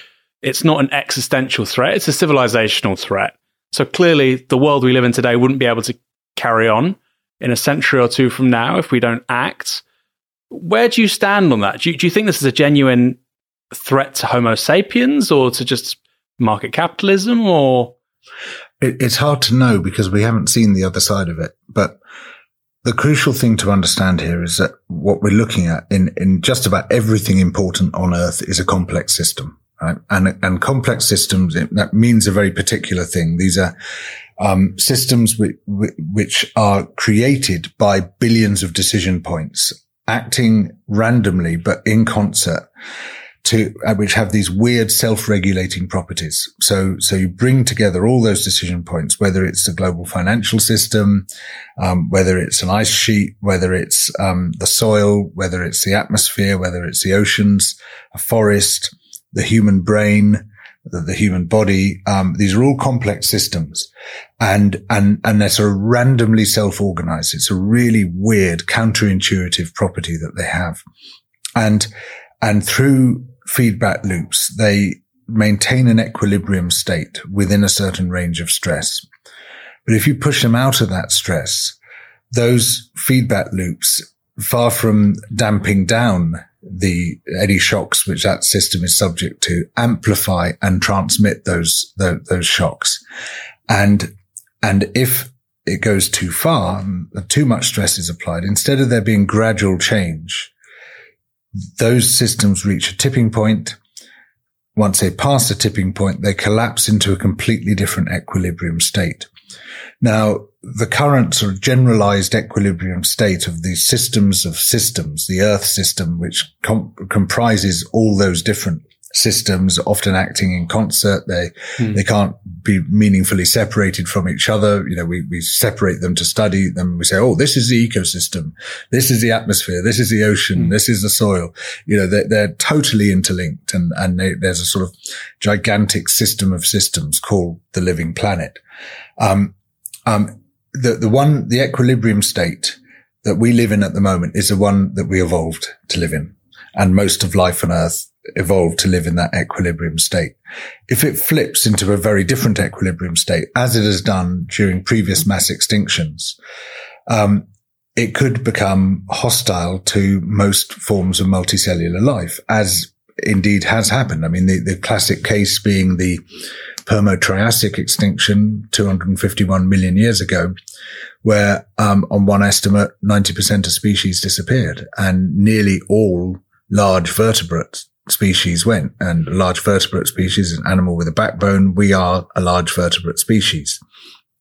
it's not an existential threat, it's a civilizational threat. So clearly, the world we live in today wouldn't be able to carry on in a century or two from now if we don't act. Where do you stand on that? Do you, do you think this is a genuine threat to Homo sapiens or to just market capitalism or? It, it's hard to know because we haven't seen the other side of it. But the crucial thing to understand here is that what we're looking at in, in just about everything important on Earth is a complex system. Right? And, and complex systems, that means a very particular thing. These are, um, systems which, which are created by billions of decision points acting randomly, but in concert to, uh, which have these weird self-regulating properties. So, so you bring together all those decision points, whether it's the global financial system, um, whether it's an ice sheet, whether it's, um, the soil, whether it's the atmosphere, whether it's the oceans, a forest, the human brain, the, the human body. Um, these are all complex systems and, and, and they're sort of randomly self-organized. It's a really weird counterintuitive property that they have. And, and through feedback loops, they maintain an equilibrium state within a certain range of stress. But if you push them out of that stress, those feedback loops, far from damping down the any shocks which that system is subject to amplify and transmit those, those, those shocks. And, and if it goes too far, too much stress is applied, instead of there being gradual change, those systems reach a tipping point. Once they pass the tipping point, they collapse into a completely different equilibrium state. Now, the current sort of generalized equilibrium state of the systems of systems, the Earth system, which com- comprises all those different systems, often acting in concert. They mm. they can't be meaningfully separated from each other. You know, we we separate them to study them. We say, oh, this is the ecosystem, this is the atmosphere, this is the ocean, mm. this is the soil. You know, they're, they're totally interlinked, and and they, there's a sort of gigantic system of systems called the living planet. Um, um, the, the one, the equilibrium state that we live in at the moment is the one that we evolved to live in. And most of life on earth evolved to live in that equilibrium state. If it flips into a very different equilibrium state, as it has done during previous mass extinctions, um, it could become hostile to most forms of multicellular life, as indeed has happened. I mean, the, the classic case being the Permo-Triassic extinction 251 million years ago, where um, on one estimate, 90% of species disappeared and nearly all large vertebrate species went. And large vertebrate species an animal with a backbone. We are a large vertebrate species.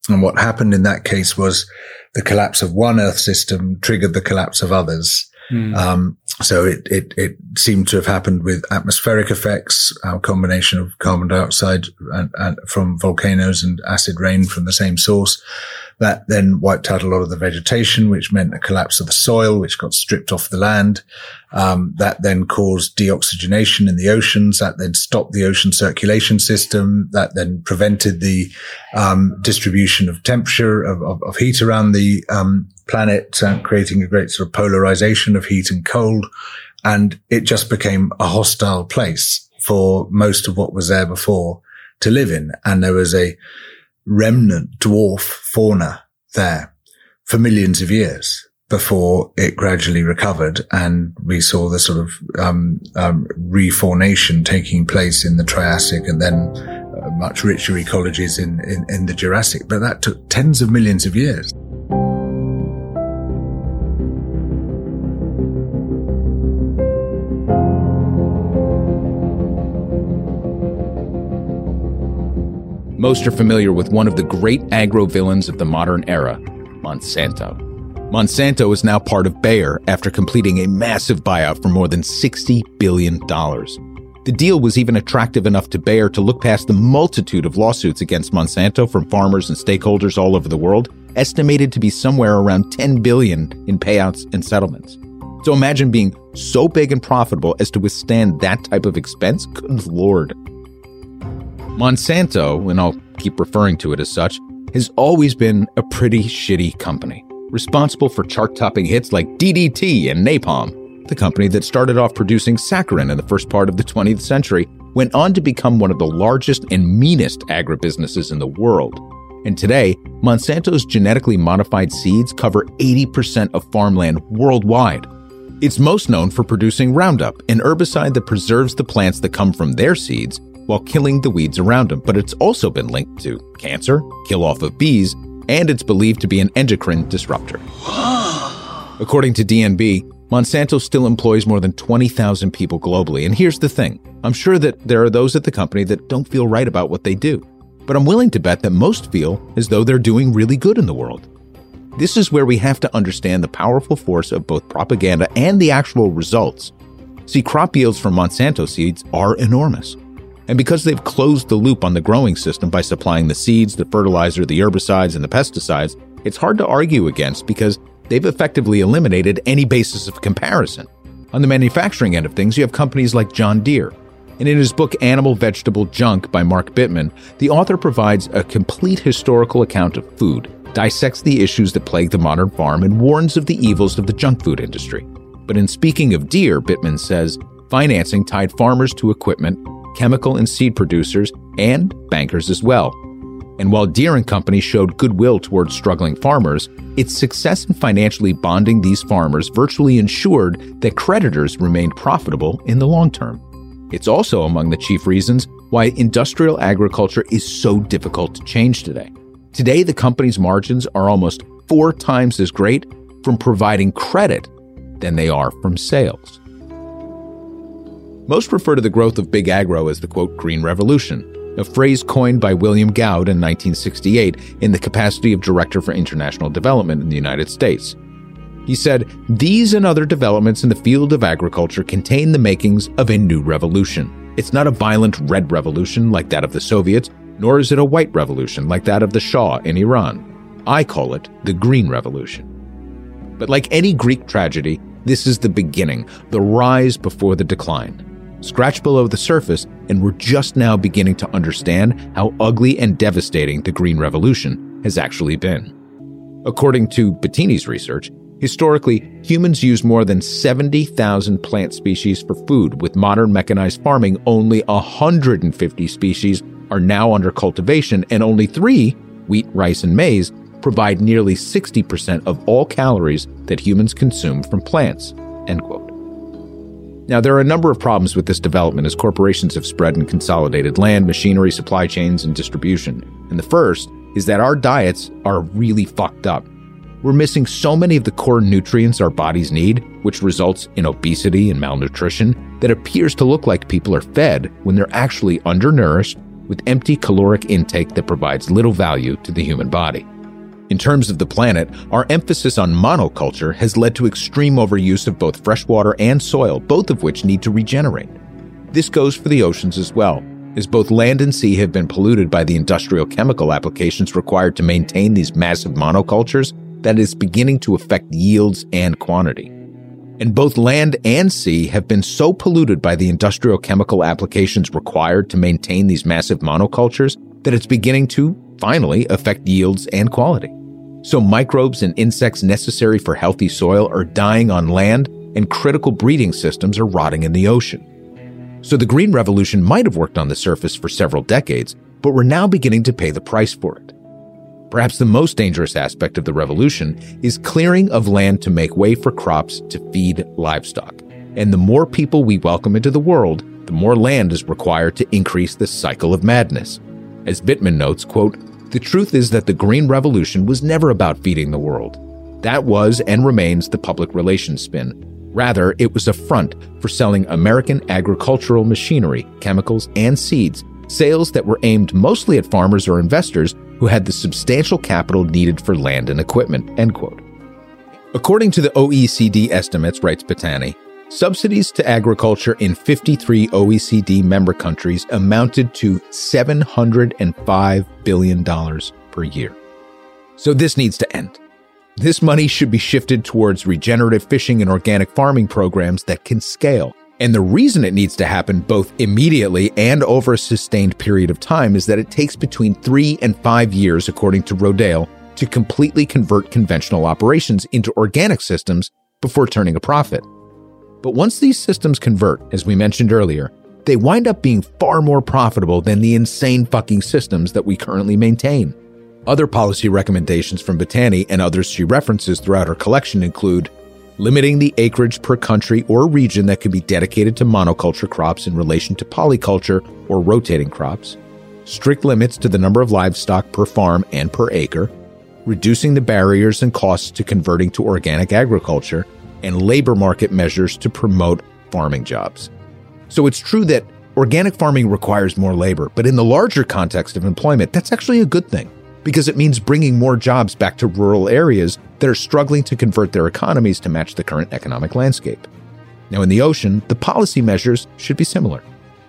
And what happened in that case was the collapse of one Earth system triggered the collapse of others. Mm. Um, so it, it, it seemed to have happened with atmospheric effects, a combination of carbon dioxide and, and from volcanoes and acid rain from the same source. That then wiped out a lot of the vegetation, which meant a collapse of the soil, which got stripped off the land. Um, that then caused deoxygenation in the oceans. That then stopped the ocean circulation system. That then prevented the um, distribution of temperature of, of, of heat around the um, planet, uh, creating a great sort of polarization of heat and cold. And it just became a hostile place for most of what was there before to live in. And there was a remnant dwarf fauna there for millions of years before it gradually recovered. And we saw the sort of um, um, refaunation taking place in the Triassic and then uh, much richer ecologies in, in, in the Jurassic. But that took tens of millions of years. Most are familiar with one of the great agro villains of the modern era, Monsanto. Monsanto is now part of Bayer after completing a massive buyout for more than $60 billion. The deal was even attractive enough to Bayer to look past the multitude of lawsuits against Monsanto from farmers and stakeholders all over the world, estimated to be somewhere around 10 billion in payouts and settlements. So imagine being so big and profitable as to withstand that type of expense. Good lord. Monsanto, and I'll keep referring to it as such, has always been a pretty shitty company, responsible for chart topping hits like DDT and Napalm. The company that started off producing saccharin in the first part of the 20th century went on to become one of the largest and meanest agribusinesses in the world. And today, Monsanto's genetically modified seeds cover 80% of farmland worldwide. It's most known for producing Roundup, an herbicide that preserves the plants that come from their seeds while killing the weeds around them, but it's also been linked to cancer, kill off of bees, and it's believed to be an endocrine disruptor. According to DNB, Monsanto still employs more than 20,000 people globally. And here's the thing I'm sure that there are those at the company that don't feel right about what they do. But I'm willing to bet that most feel as though they're doing really good in the world. This is where we have to understand the powerful force of both propaganda and the actual results. See, crop yields from Monsanto seeds are enormous. And because they've closed the loop on the growing system by supplying the seeds, the fertilizer, the herbicides, and the pesticides, it's hard to argue against because they've effectively eliminated any basis of comparison. On the manufacturing end of things, you have companies like John Deere. And in his book Animal Vegetable Junk by Mark Bittman, the author provides a complete historical account of food, dissects the issues that plague the modern farm, and warns of the evils of the junk food industry. But in speaking of Deere, Bittman says, financing tied farmers to equipment chemical and seed producers, and bankers as well. And while Deere Company showed goodwill towards struggling farmers, its success in financially bonding these farmers virtually ensured that creditors remained profitable in the long term. It's also among the chief reasons why industrial agriculture is so difficult to change today. Today, the company's margins are almost four times as great from providing credit than they are from sales. Most refer to the growth of big agro as the quote, Green Revolution, a phrase coined by William Gaud in 1968 in the capacity of Director for International Development in the United States. He said, These and other developments in the field of agriculture contain the makings of a new revolution. It's not a violent red revolution like that of the Soviets, nor is it a white revolution like that of the Shah in Iran. I call it the Green Revolution. But like any Greek tragedy, this is the beginning, the rise before the decline scratch below the surface, and we're just now beginning to understand how ugly and devastating the Green Revolution has actually been. According to Bettini's research, historically, humans used more than 70,000 plant species for food. With modern mechanized farming, only 150 species are now under cultivation, and only three, wheat, rice, and maize, provide nearly 60% of all calories that humans consume from plants. End quote. Now, there are a number of problems with this development as corporations have spread and consolidated land, machinery, supply chains, and distribution. And the first is that our diets are really fucked up. We're missing so many of the core nutrients our bodies need, which results in obesity and malnutrition that appears to look like people are fed when they're actually undernourished with empty caloric intake that provides little value to the human body. In terms of the planet, our emphasis on monoculture has led to extreme overuse of both freshwater and soil, both of which need to regenerate. This goes for the oceans as well. as both land and sea have been polluted by the industrial chemical applications required to maintain these massive monocultures that is beginning to affect yields and quantity. And both land and sea have been so polluted by the industrial chemical applications required to maintain these massive monocultures that it's beginning to finally affect yields and quality. So microbes and insects necessary for healthy soil are dying on land and critical breeding systems are rotting in the ocean. So the Green Revolution might have worked on the surface for several decades, but we're now beginning to pay the price for it. Perhaps the most dangerous aspect of the revolution is clearing of land to make way for crops to feed livestock. And the more people we welcome into the world, the more land is required to increase this cycle of madness. As Bittman notes, quote, the truth is that the Green Revolution was never about feeding the world. That was and remains the public relations spin. Rather, it was a front for selling American agricultural machinery, chemicals, and seeds, sales that were aimed mostly at farmers or investors who had the substantial capital needed for land and equipment. End quote. According to the OECD estimates, writes Battani, subsidies to agriculture in 53 OECD member countries amounted to $705 billion per year. So this needs to end. This money should be shifted towards regenerative fishing and organic farming programs that can scale. And the reason it needs to happen both immediately and over a sustained period of time is that it takes between three and five years, according to Rodale, to completely convert conventional operations into organic systems before turning a profit. But once these systems convert, as we mentioned earlier, they wind up being far more profitable than the insane fucking systems that we currently maintain. Other policy recommendations from Battani and others she references throughout her collection include limiting the acreage per country or region that can be dedicated to monoculture crops in relation to polyculture or rotating crops, strict limits to the number of livestock per farm and per acre, reducing the barriers and costs to converting to organic agriculture, and labor market measures to promote farming jobs. So it's true that organic farming requires more labor, but in the larger context of employment, that's actually a good thing because it means bringing more jobs back to rural areas that are struggling to convert their economies to match the current economic landscape. Now, in the ocean, the policy measures should be similar.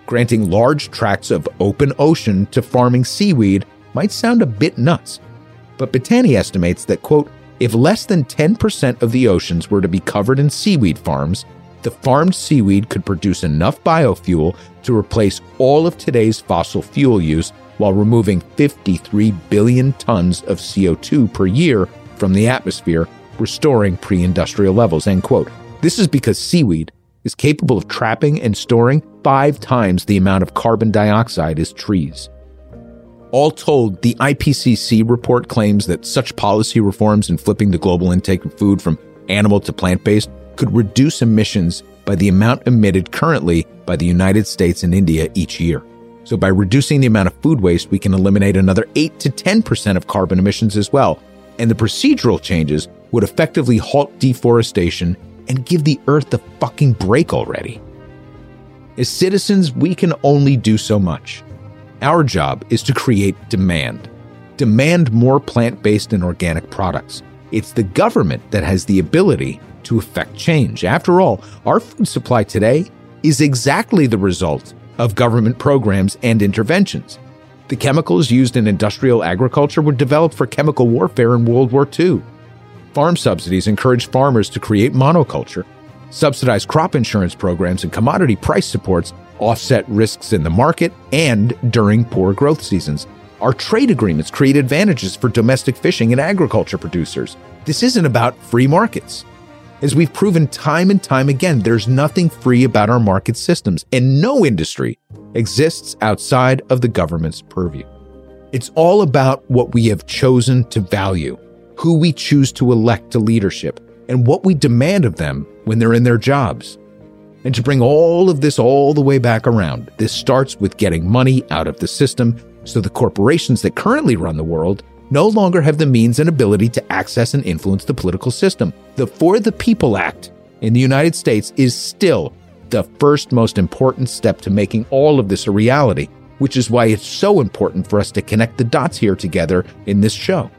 Granting large tracts of open ocean to farming seaweed might sound a bit nuts, but Battani estimates that, quote, if less than 10% of the oceans were to be covered in seaweed farms, the farmed seaweed could produce enough biofuel to replace all of today's fossil fuel use while removing 53 billion tons of CO2 per year from the atmosphere, restoring pre industrial levels. End quote. This is because seaweed is capable of trapping and storing five times the amount of carbon dioxide as trees. All told, the IPCC report claims that such policy reforms in flipping the global intake of food from animal to plant based could reduce emissions by the amount emitted currently by the United States and India each year. So by reducing the amount of food waste, we can eliminate another 8 to 10% of carbon emissions as well. And the procedural changes would effectively halt deforestation and give the earth a fucking break already. As citizens, we can only do so much. Our job is to create demand. Demand more plant based and organic products. It's the government that has the ability to effect change. After all, our food supply today is exactly the result of government programs and interventions. The chemicals used in industrial agriculture were developed for chemical warfare in World War II. Farm subsidies encouraged farmers to create monoculture. Subsidized crop insurance programs and commodity price supports offset risks in the market and during poor growth seasons. Our trade agreements create advantages for domestic fishing and agriculture producers. This isn't about free markets. As we've proven time and time again, there's nothing free about our market systems, and no industry exists outside of the government's purview. It's all about what we have chosen to value, who we choose to elect to leadership, and what we demand of them when they're in their jobs. And to bring all of this all the way back around, this starts with getting money out of the system so the corporations that currently run the world no longer have the means and ability to access and influence the political system. The For the People Act in the United States is still the first most important step to making all of this a reality, which is why it's so important for us to connect the dots here together in this show.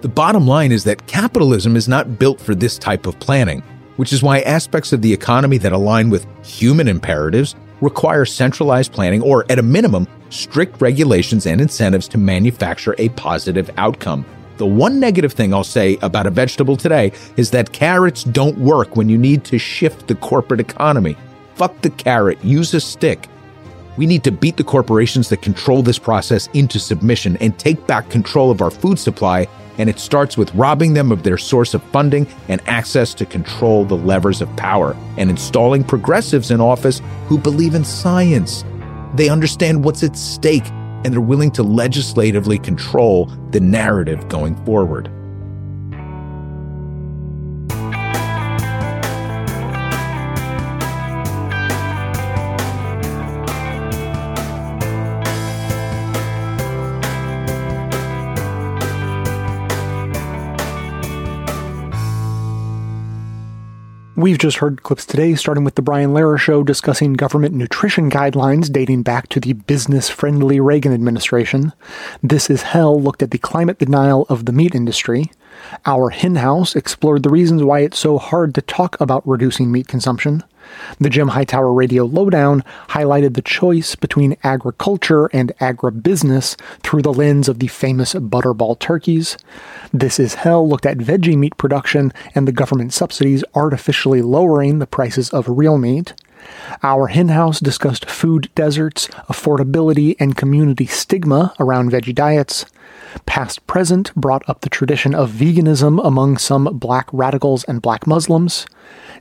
The bottom line is that capitalism is not built for this type of planning, which is why aspects of the economy that align with human imperatives require centralized planning or, at a minimum, strict regulations and incentives to manufacture a positive outcome. The one negative thing I'll say about a vegetable today is that carrots don't work when you need to shift the corporate economy. Fuck the carrot, use a stick. We need to beat the corporations that control this process into submission and take back control of our food supply. And it starts with robbing them of their source of funding and access to control the levers of power and installing progressives in office who believe in science. They understand what's at stake and they're willing to legislatively control the narrative going forward. We've just heard clips today, starting with the Brian Lehrer Show discussing government nutrition guidelines dating back to the business friendly Reagan administration. This is Hell looked at the climate denial of the meat industry. Our Hen House explored the reasons why it's so hard to talk about reducing meat consumption. The Jim Hightower Radio Lowdown highlighted the choice between agriculture and agribusiness through the lens of the famous butterball turkeys. This is Hell looked at veggie meat production and the government subsidies artificially lowering the prices of real meat. Our hen house discussed food deserts, affordability, and community stigma around veggie diets. Past Present brought up the tradition of veganism among some black radicals and black Muslims.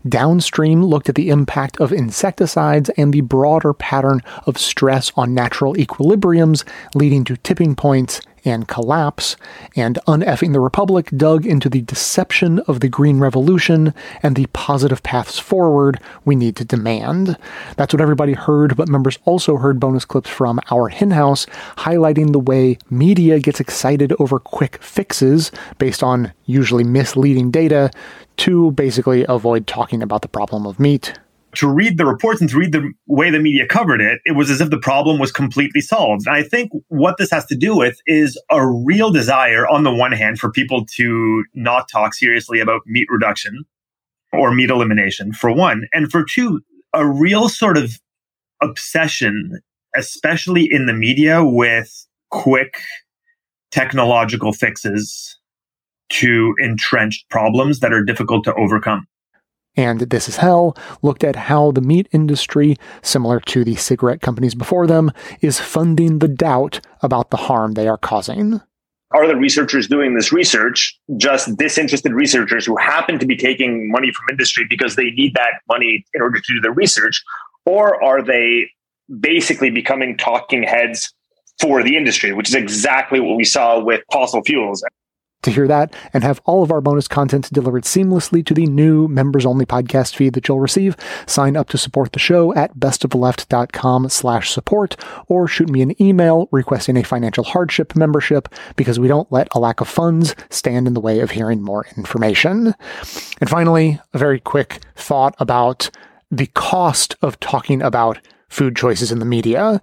Downstream looked at the impact of insecticides and the broader pattern of stress on natural equilibriums, leading to tipping points and collapse, and Uneffing the Republic dug into the deception of the Green Revolution and the positive paths forward we need to demand. That's what everybody heard, but members also heard bonus clips from our hen house highlighting the way media gets excited over quick fixes based on usually misleading data to basically avoid talking about the problem of meat to read the reports and to read the way the media covered it, it was as if the problem was completely solved. And I think what this has to do with is a real desire, on the one hand, for people to not talk seriously about meat reduction or meat elimination, for one. And for two, a real sort of obsession, especially in the media, with quick technological fixes to entrenched problems that are difficult to overcome and This Is Hell looked at how the meat industry, similar to the cigarette companies before them, is funding the doubt about the harm they are causing. Are the researchers doing this research just disinterested researchers who happen to be taking money from industry because they need that money in order to do their research? Or are they basically becoming talking heads for the industry, which is exactly what we saw with fossil fuels? To hear that and have all of our bonus content delivered seamlessly to the new members only podcast feed that you'll receive, sign up to support the show at bestoftheleft.com slash support or shoot me an email requesting a financial hardship membership because we don't let a lack of funds stand in the way of hearing more information. And finally, a very quick thought about the cost of talking about food choices in the media.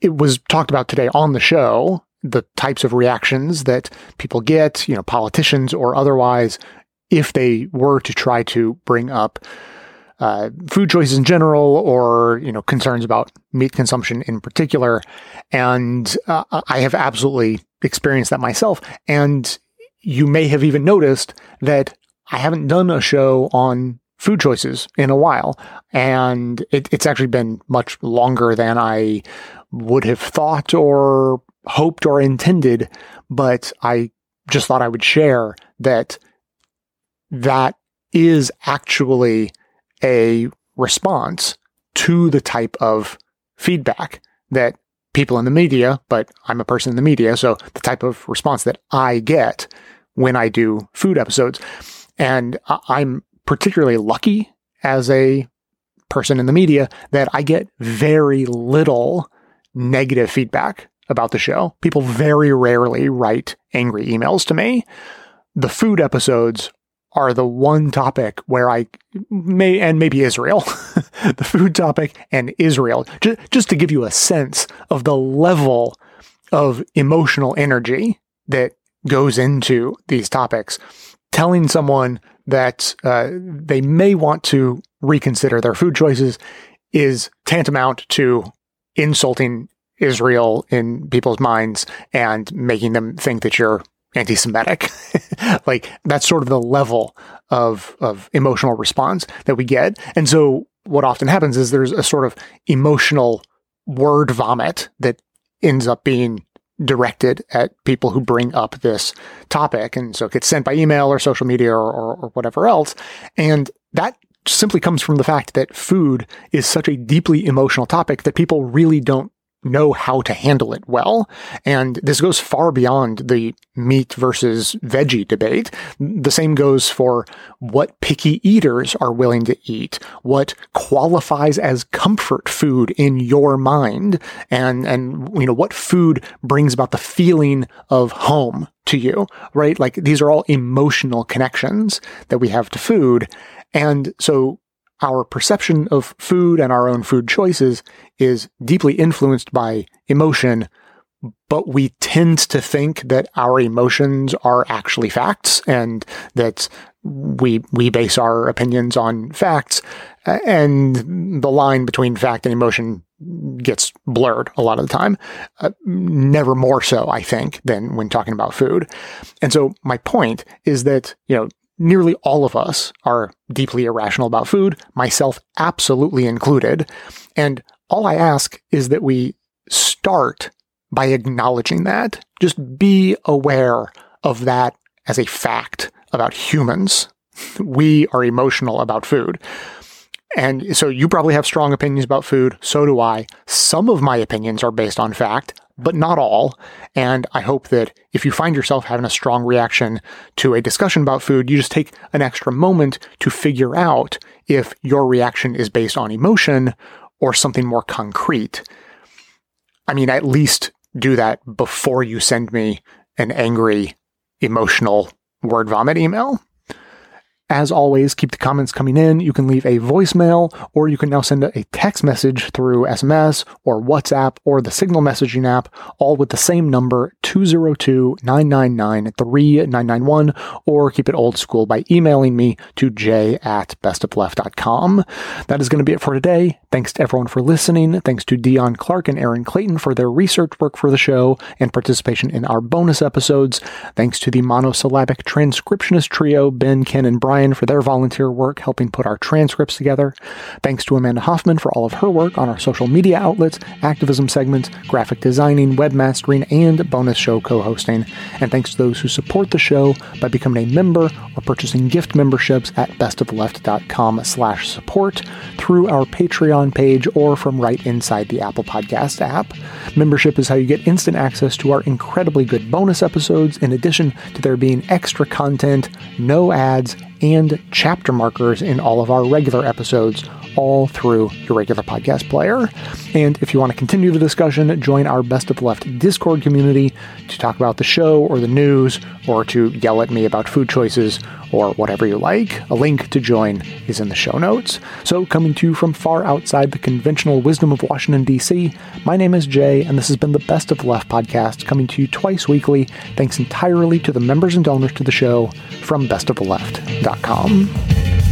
It was talked about today on the show the types of reactions that people get, you know, politicians or otherwise, if they were to try to bring up uh, food choices in general or you know concerns about meat consumption in particular. And uh, i have absolutely experienced that myself. And you may have even noticed that i haven't done a show on food choices in a while. And it, it's actually been much longer than i would have thought or hoped or intended, but I just thought I would share that that is actually a response to the type of feedback that people in the media, but I'm a person in the media, so the type of response that I get when I do food episodes. And I'm particularly lucky as a person in the media that I get very little negative feedback about the show. People very rarely write angry emails to me. The food episodes are the one topic where I may, and maybe Israel, the food topic and Israel, just, just to give you a sense of the level of emotional energy that goes into these topics. Telling someone that uh, they may want to reconsider their food choices is tantamount to insulting Israel in people's minds and making them think that you're anti-Semitic. like that's sort of the level of of emotional response that we get. And so what often happens is there's a sort of emotional word vomit that ends up being directed at people who bring up this topic. And so it gets sent by email or social media or, or, or whatever else. And that simply comes from the fact that food is such a deeply emotional topic that people really don't know how to handle it well. And this goes far beyond the meat versus veggie debate. The same goes for what picky eaters are willing to eat, what qualifies as comfort food in your mind, and, and, you know, what food brings about the feeling of home to you, right? Like these are all emotional connections that we have to food. And so our perception of food and our own food choices is deeply influenced by emotion, but we tend to think that our emotions are actually facts and that we we base our opinions on facts and the line between fact and emotion gets blurred a lot of the time uh, never more so i think than when talking about food. And so my point is that you know nearly all of us are deeply irrational about food, myself absolutely included. And all I ask is that we start by acknowledging that. Just be aware of that as a fact about humans. We are emotional about food. And so you probably have strong opinions about food. So do I. Some of my opinions are based on fact but not all. And I hope that if you find yourself having a strong reaction to a discussion about food, you just take an extra moment to figure out if your reaction is based on emotion or something more concrete. I mean, at least do that before you send me an angry, emotional word vomit email. As always, keep the comments coming in. You can leave a voicemail or you can now send a text message through SMS or WhatsApp or the Signal messaging app, all with the same number 202 999 3991, or keep it old school by emailing me to j at bestofleft.com. That is going to be it for today. Thanks to everyone for listening. Thanks to Dion Clark and Aaron Clayton for their research work for the show and participation in our bonus episodes. Thanks to the monosyllabic transcriptionist trio, Ben, Ken, and Brian Brian for their volunteer work helping put our transcripts together. Thanks to Amanda Hoffman for all of her work on our social media outlets, activism segments, graphic designing, webmastering, and bonus show co-hosting. And thanks to those who support the show by becoming a member or purchasing gift memberships at bestofleft.com slash support through our Patreon page or from right inside the Apple Podcast app. Membership is how you get instant access to our incredibly good bonus episodes in addition to there being extra content, no ads, and chapter markers in all of our regular episodes, all through your regular podcast player. And if you want to continue the discussion, join our Best of Left Discord community to talk about the show or the news, or to yell at me about food choices or whatever you like. A link to join is in the show notes. So, coming to you from far outside the conventional wisdom of Washington, D.C., my name is Jay, and this has been the Best of Left podcast, coming to you twice weekly, thanks entirely to the members and donors to the show from bestofleft.com.